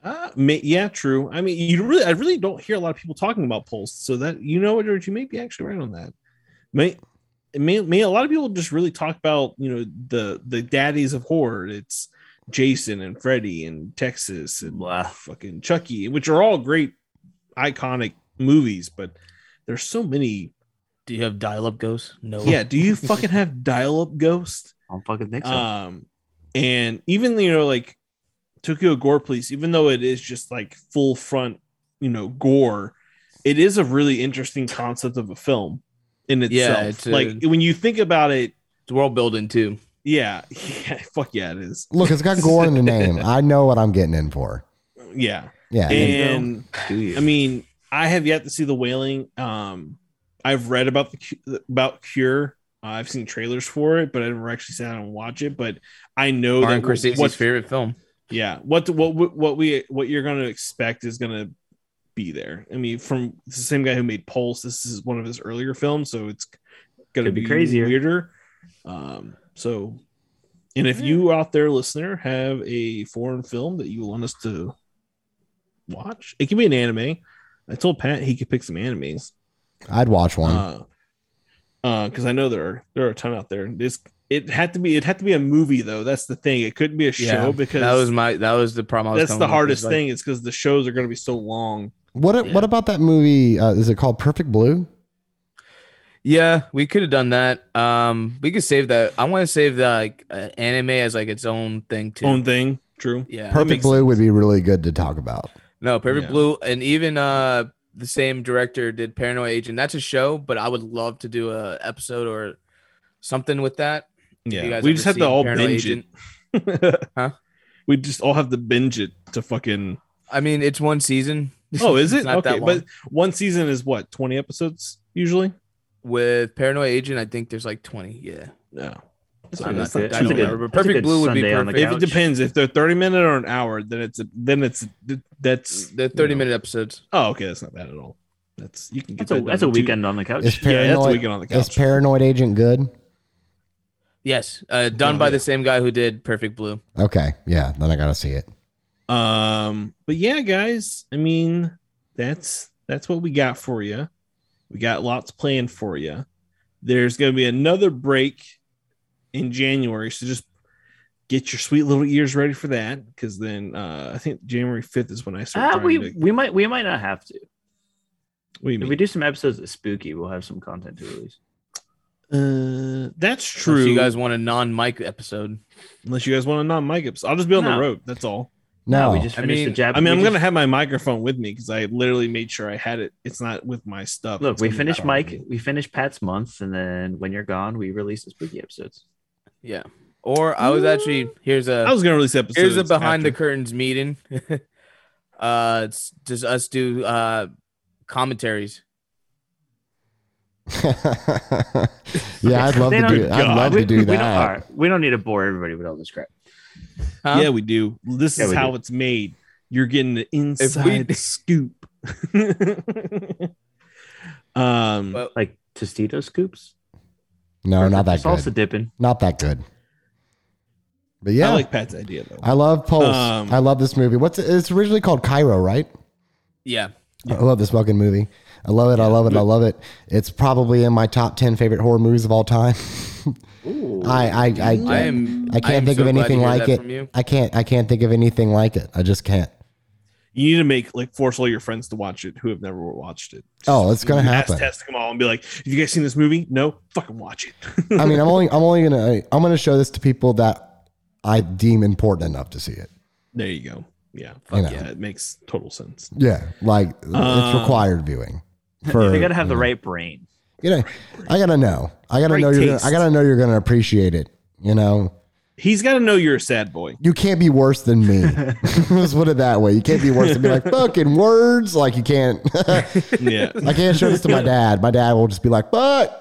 Uh, may, yeah, true. I mean, you really, I really don't hear a lot of people talking about Pulse. So that you know what, George, you may be actually right on that. May, may, may a lot of people just really talk about you know the the daddies of horror. It's Jason and Freddy and Texas and Blah. fucking Chucky, which are all great, iconic movies. But there's so many. Do you have dial-up ghosts? No. Yeah, do you fucking have dial-up ghosts? I don't fucking think so. Um, and even you know, like Tokyo Gore Police, even though it is just like full front, you know, gore, it is a really interesting concept of a film in Yeah, itself. it's a- like when you think about it, It's world building too. yeah, yeah, fuck yeah, it is. Look, it's got gore in the name. I know what I'm getting in for. Yeah, Yeah. and Do you? I mean, I have yet to see the wailing. Um, I've read about the about Cure. Uh, I've seen trailers for it, but I never actually sat down and watch it. But I know Martin that Scorsese's what favorite film. yeah what what what we what you're going to expect is going to be there i mean from it's the same guy who made pulse this is one of his earlier films so it's going to be be, crazier. weirder um so and if you out there listener have a foreign film that you want us to watch it can be an anime i told pat he could pick some animes I'd watch one. uh uh because i know there are there are a ton out there this it had to be it had to be a movie though that's the thing it couldn't be a show because that was my that was the problem. I was that's the hardest like, thing is because the shows are going to be so long. what yeah. What about that movie? Uh, is it called Perfect Blue? Yeah, we could have done that. Um, we could save that. I want to save the like uh, anime as like its own thing too. Own thing. True. yeah, Perfect makes Blue would be really good to talk about. No, Perfect Yeah. Blue, and even uh the same director did Paranoid Agent. That's a show, but I would love to do a episode or something with that. You Yeah. guys We just have to all Paranoid binge Agent? it. Huh? We just all have to binge it to fucking. I mean, it's one season. Oh, is it? not okay, but one season is what twenty episodes usually. with Paranoid Agent, I think there's like 20. Yeah, No. I'm That's not, a- I that's don't good- remember. Perfect Blue would be Sunday on the perfect. If it depends, if they're thirty minute or an hour, then it's a, then it's that's The 30 minute episodes. Oh, okay, that's not bad at all. That's you can get That's a that's a in two- weekend on the couch. Is Yeah, that's a Paranoid, weekend on the couch. is. Paranoid Agent good? Yes, uh, done Oh, by yeah. the same guy who did Perfect Blue. Okay, yeah, then I gotta see it. Um, but yeah, guys, I mean, that's that's what we got for you. We got lots planned for you. There's gonna be another break in January, so just get your sweet little ears ready for that. Because then uh I think January 5th is when I start. Ah, we to, we might we might not have to. what If mean? we do some episodes of Spooky, we'll have some content to release. uh, that's Unless true. you guys want a non mic episode. Unless you guys want a non-mic episode, I'll just be on the road. That's all. No, we just I finished mean- the Jap. I mean, I'm just- gonna have my microphone with me because I literally made sure I had it. It's not with my stuff. look. It's We gonna finished. Mike. We finished Pat's month, and then when you're gone, we release the Spooky episodes. Yeah. Or I was actually here's a I was gonna release episodes. here's a behind the curtains meeting. uh, it's just us do uh commentaries. yeah, I'd love to don't- I'd love we, to do we don't, that. right, we don't need to bore everybody with all this crap. Huh? Yeah, we do. This Yeah, is how do. it's made. You're getting the inside scoop. um, Well, Like Tostito scoops. No, not that good. Salsa good. dipping. Not that good. But yeah, I like Pat's idea though. I love Pulse. Um, I love this movie. What's it? It's originally called Kairo, right? yeah. I love this fucking movie. I love it. I love it. I love it. It's probably in my top ten favorite horror movies of all time. I I I, I am I I can't am think so of anything like it. I can't I can't think of anything like it. I just can't. You need to make like force all your friends to watch it who have never watched it. Oh, it's gonna Mass happen. Test them all and be like, "Have you guys seen this movie? No, fucking watch it." I mean, I'm only I'm only gonna I'm gonna show this to people that I deem important enough to see it. there you go. Yeah, You know. yeah, it makes total sense. Yeah, like it's Um, required viewing. For They gotta have the know, right brain. You know, I gotta know. I gotta Right know you're. Gonna. I gotta know you're gonna appreciate it. You know, He's got to know you're a sad boy. you can't be worse than me. Let's put it that way. You can't be worse than be like fucking words. Like you can't. Yeah, I can't show this to my dad. My dad will just be like, "But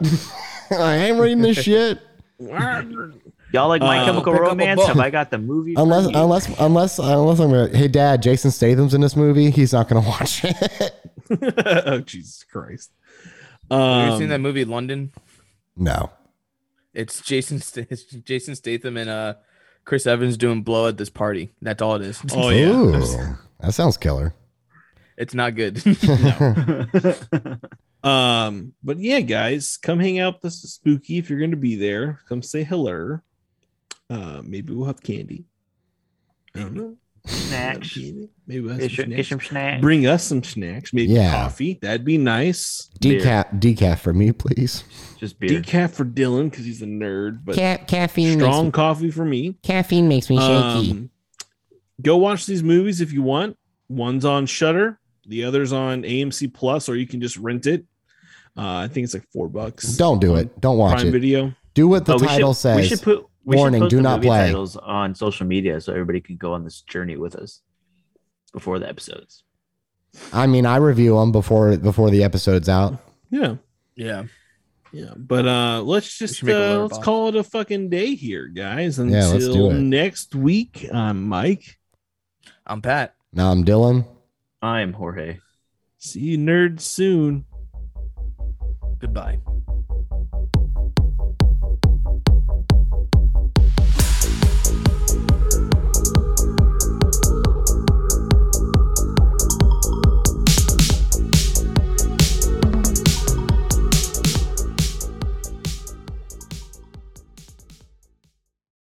I ain't reading this shit." Y'all like My Uh, Chemical pick up a Romance? Have I got the movie? for Unless, you? unless, unless, unless I'm gonna. Hey, Dad, Jason Statham's in this movie. He's not gonna watch it. oh Jesus Christ! Have you Um, seen that movie London? no. It's Jason it's Jason Statham and uh Chris Evans doing blow at this party. That's all it is. Oh yeah, Ooh, that sounds killer. It's not good. Um, but yeah, guys, come hang out with us at Spooky if you're going to be there. Come say hello. Uh, maybe we'll have candy. I don't know. Snacks. Maybe we'll Get some some, get snacks. some snacks. Bring us some snacks. Maybe Yeah. coffee. That'd be nice. Beer. Decaf, decaf for me, please. Just beer. Decaf for Dylan because he's a nerd, but Ca- caffeine strong makes coffee for me. me, caffeine makes me shaky. Um, go watch these movies if you want. One's on Shudder, the other's on AMC Plus, or you can just rent it. Uh, I think it's like four bucks. Don't do it. Don't watch Prime it. Video. Do what the Oh, we title should, says. We should put we Warning, do not play. titles on social media so everybody can go on this journey with us before the episodes. I mean, I review them before before the episode's out. Yeah. yeah. Yeah, but uh let's just should make a uh, let's box. call it a fucking day here, guys. Until Yeah, let's do it. next week. I'm Mike. I'm Pat. Now I'm Dylan. I'm Jorge. See you nerds soon. Goodbye.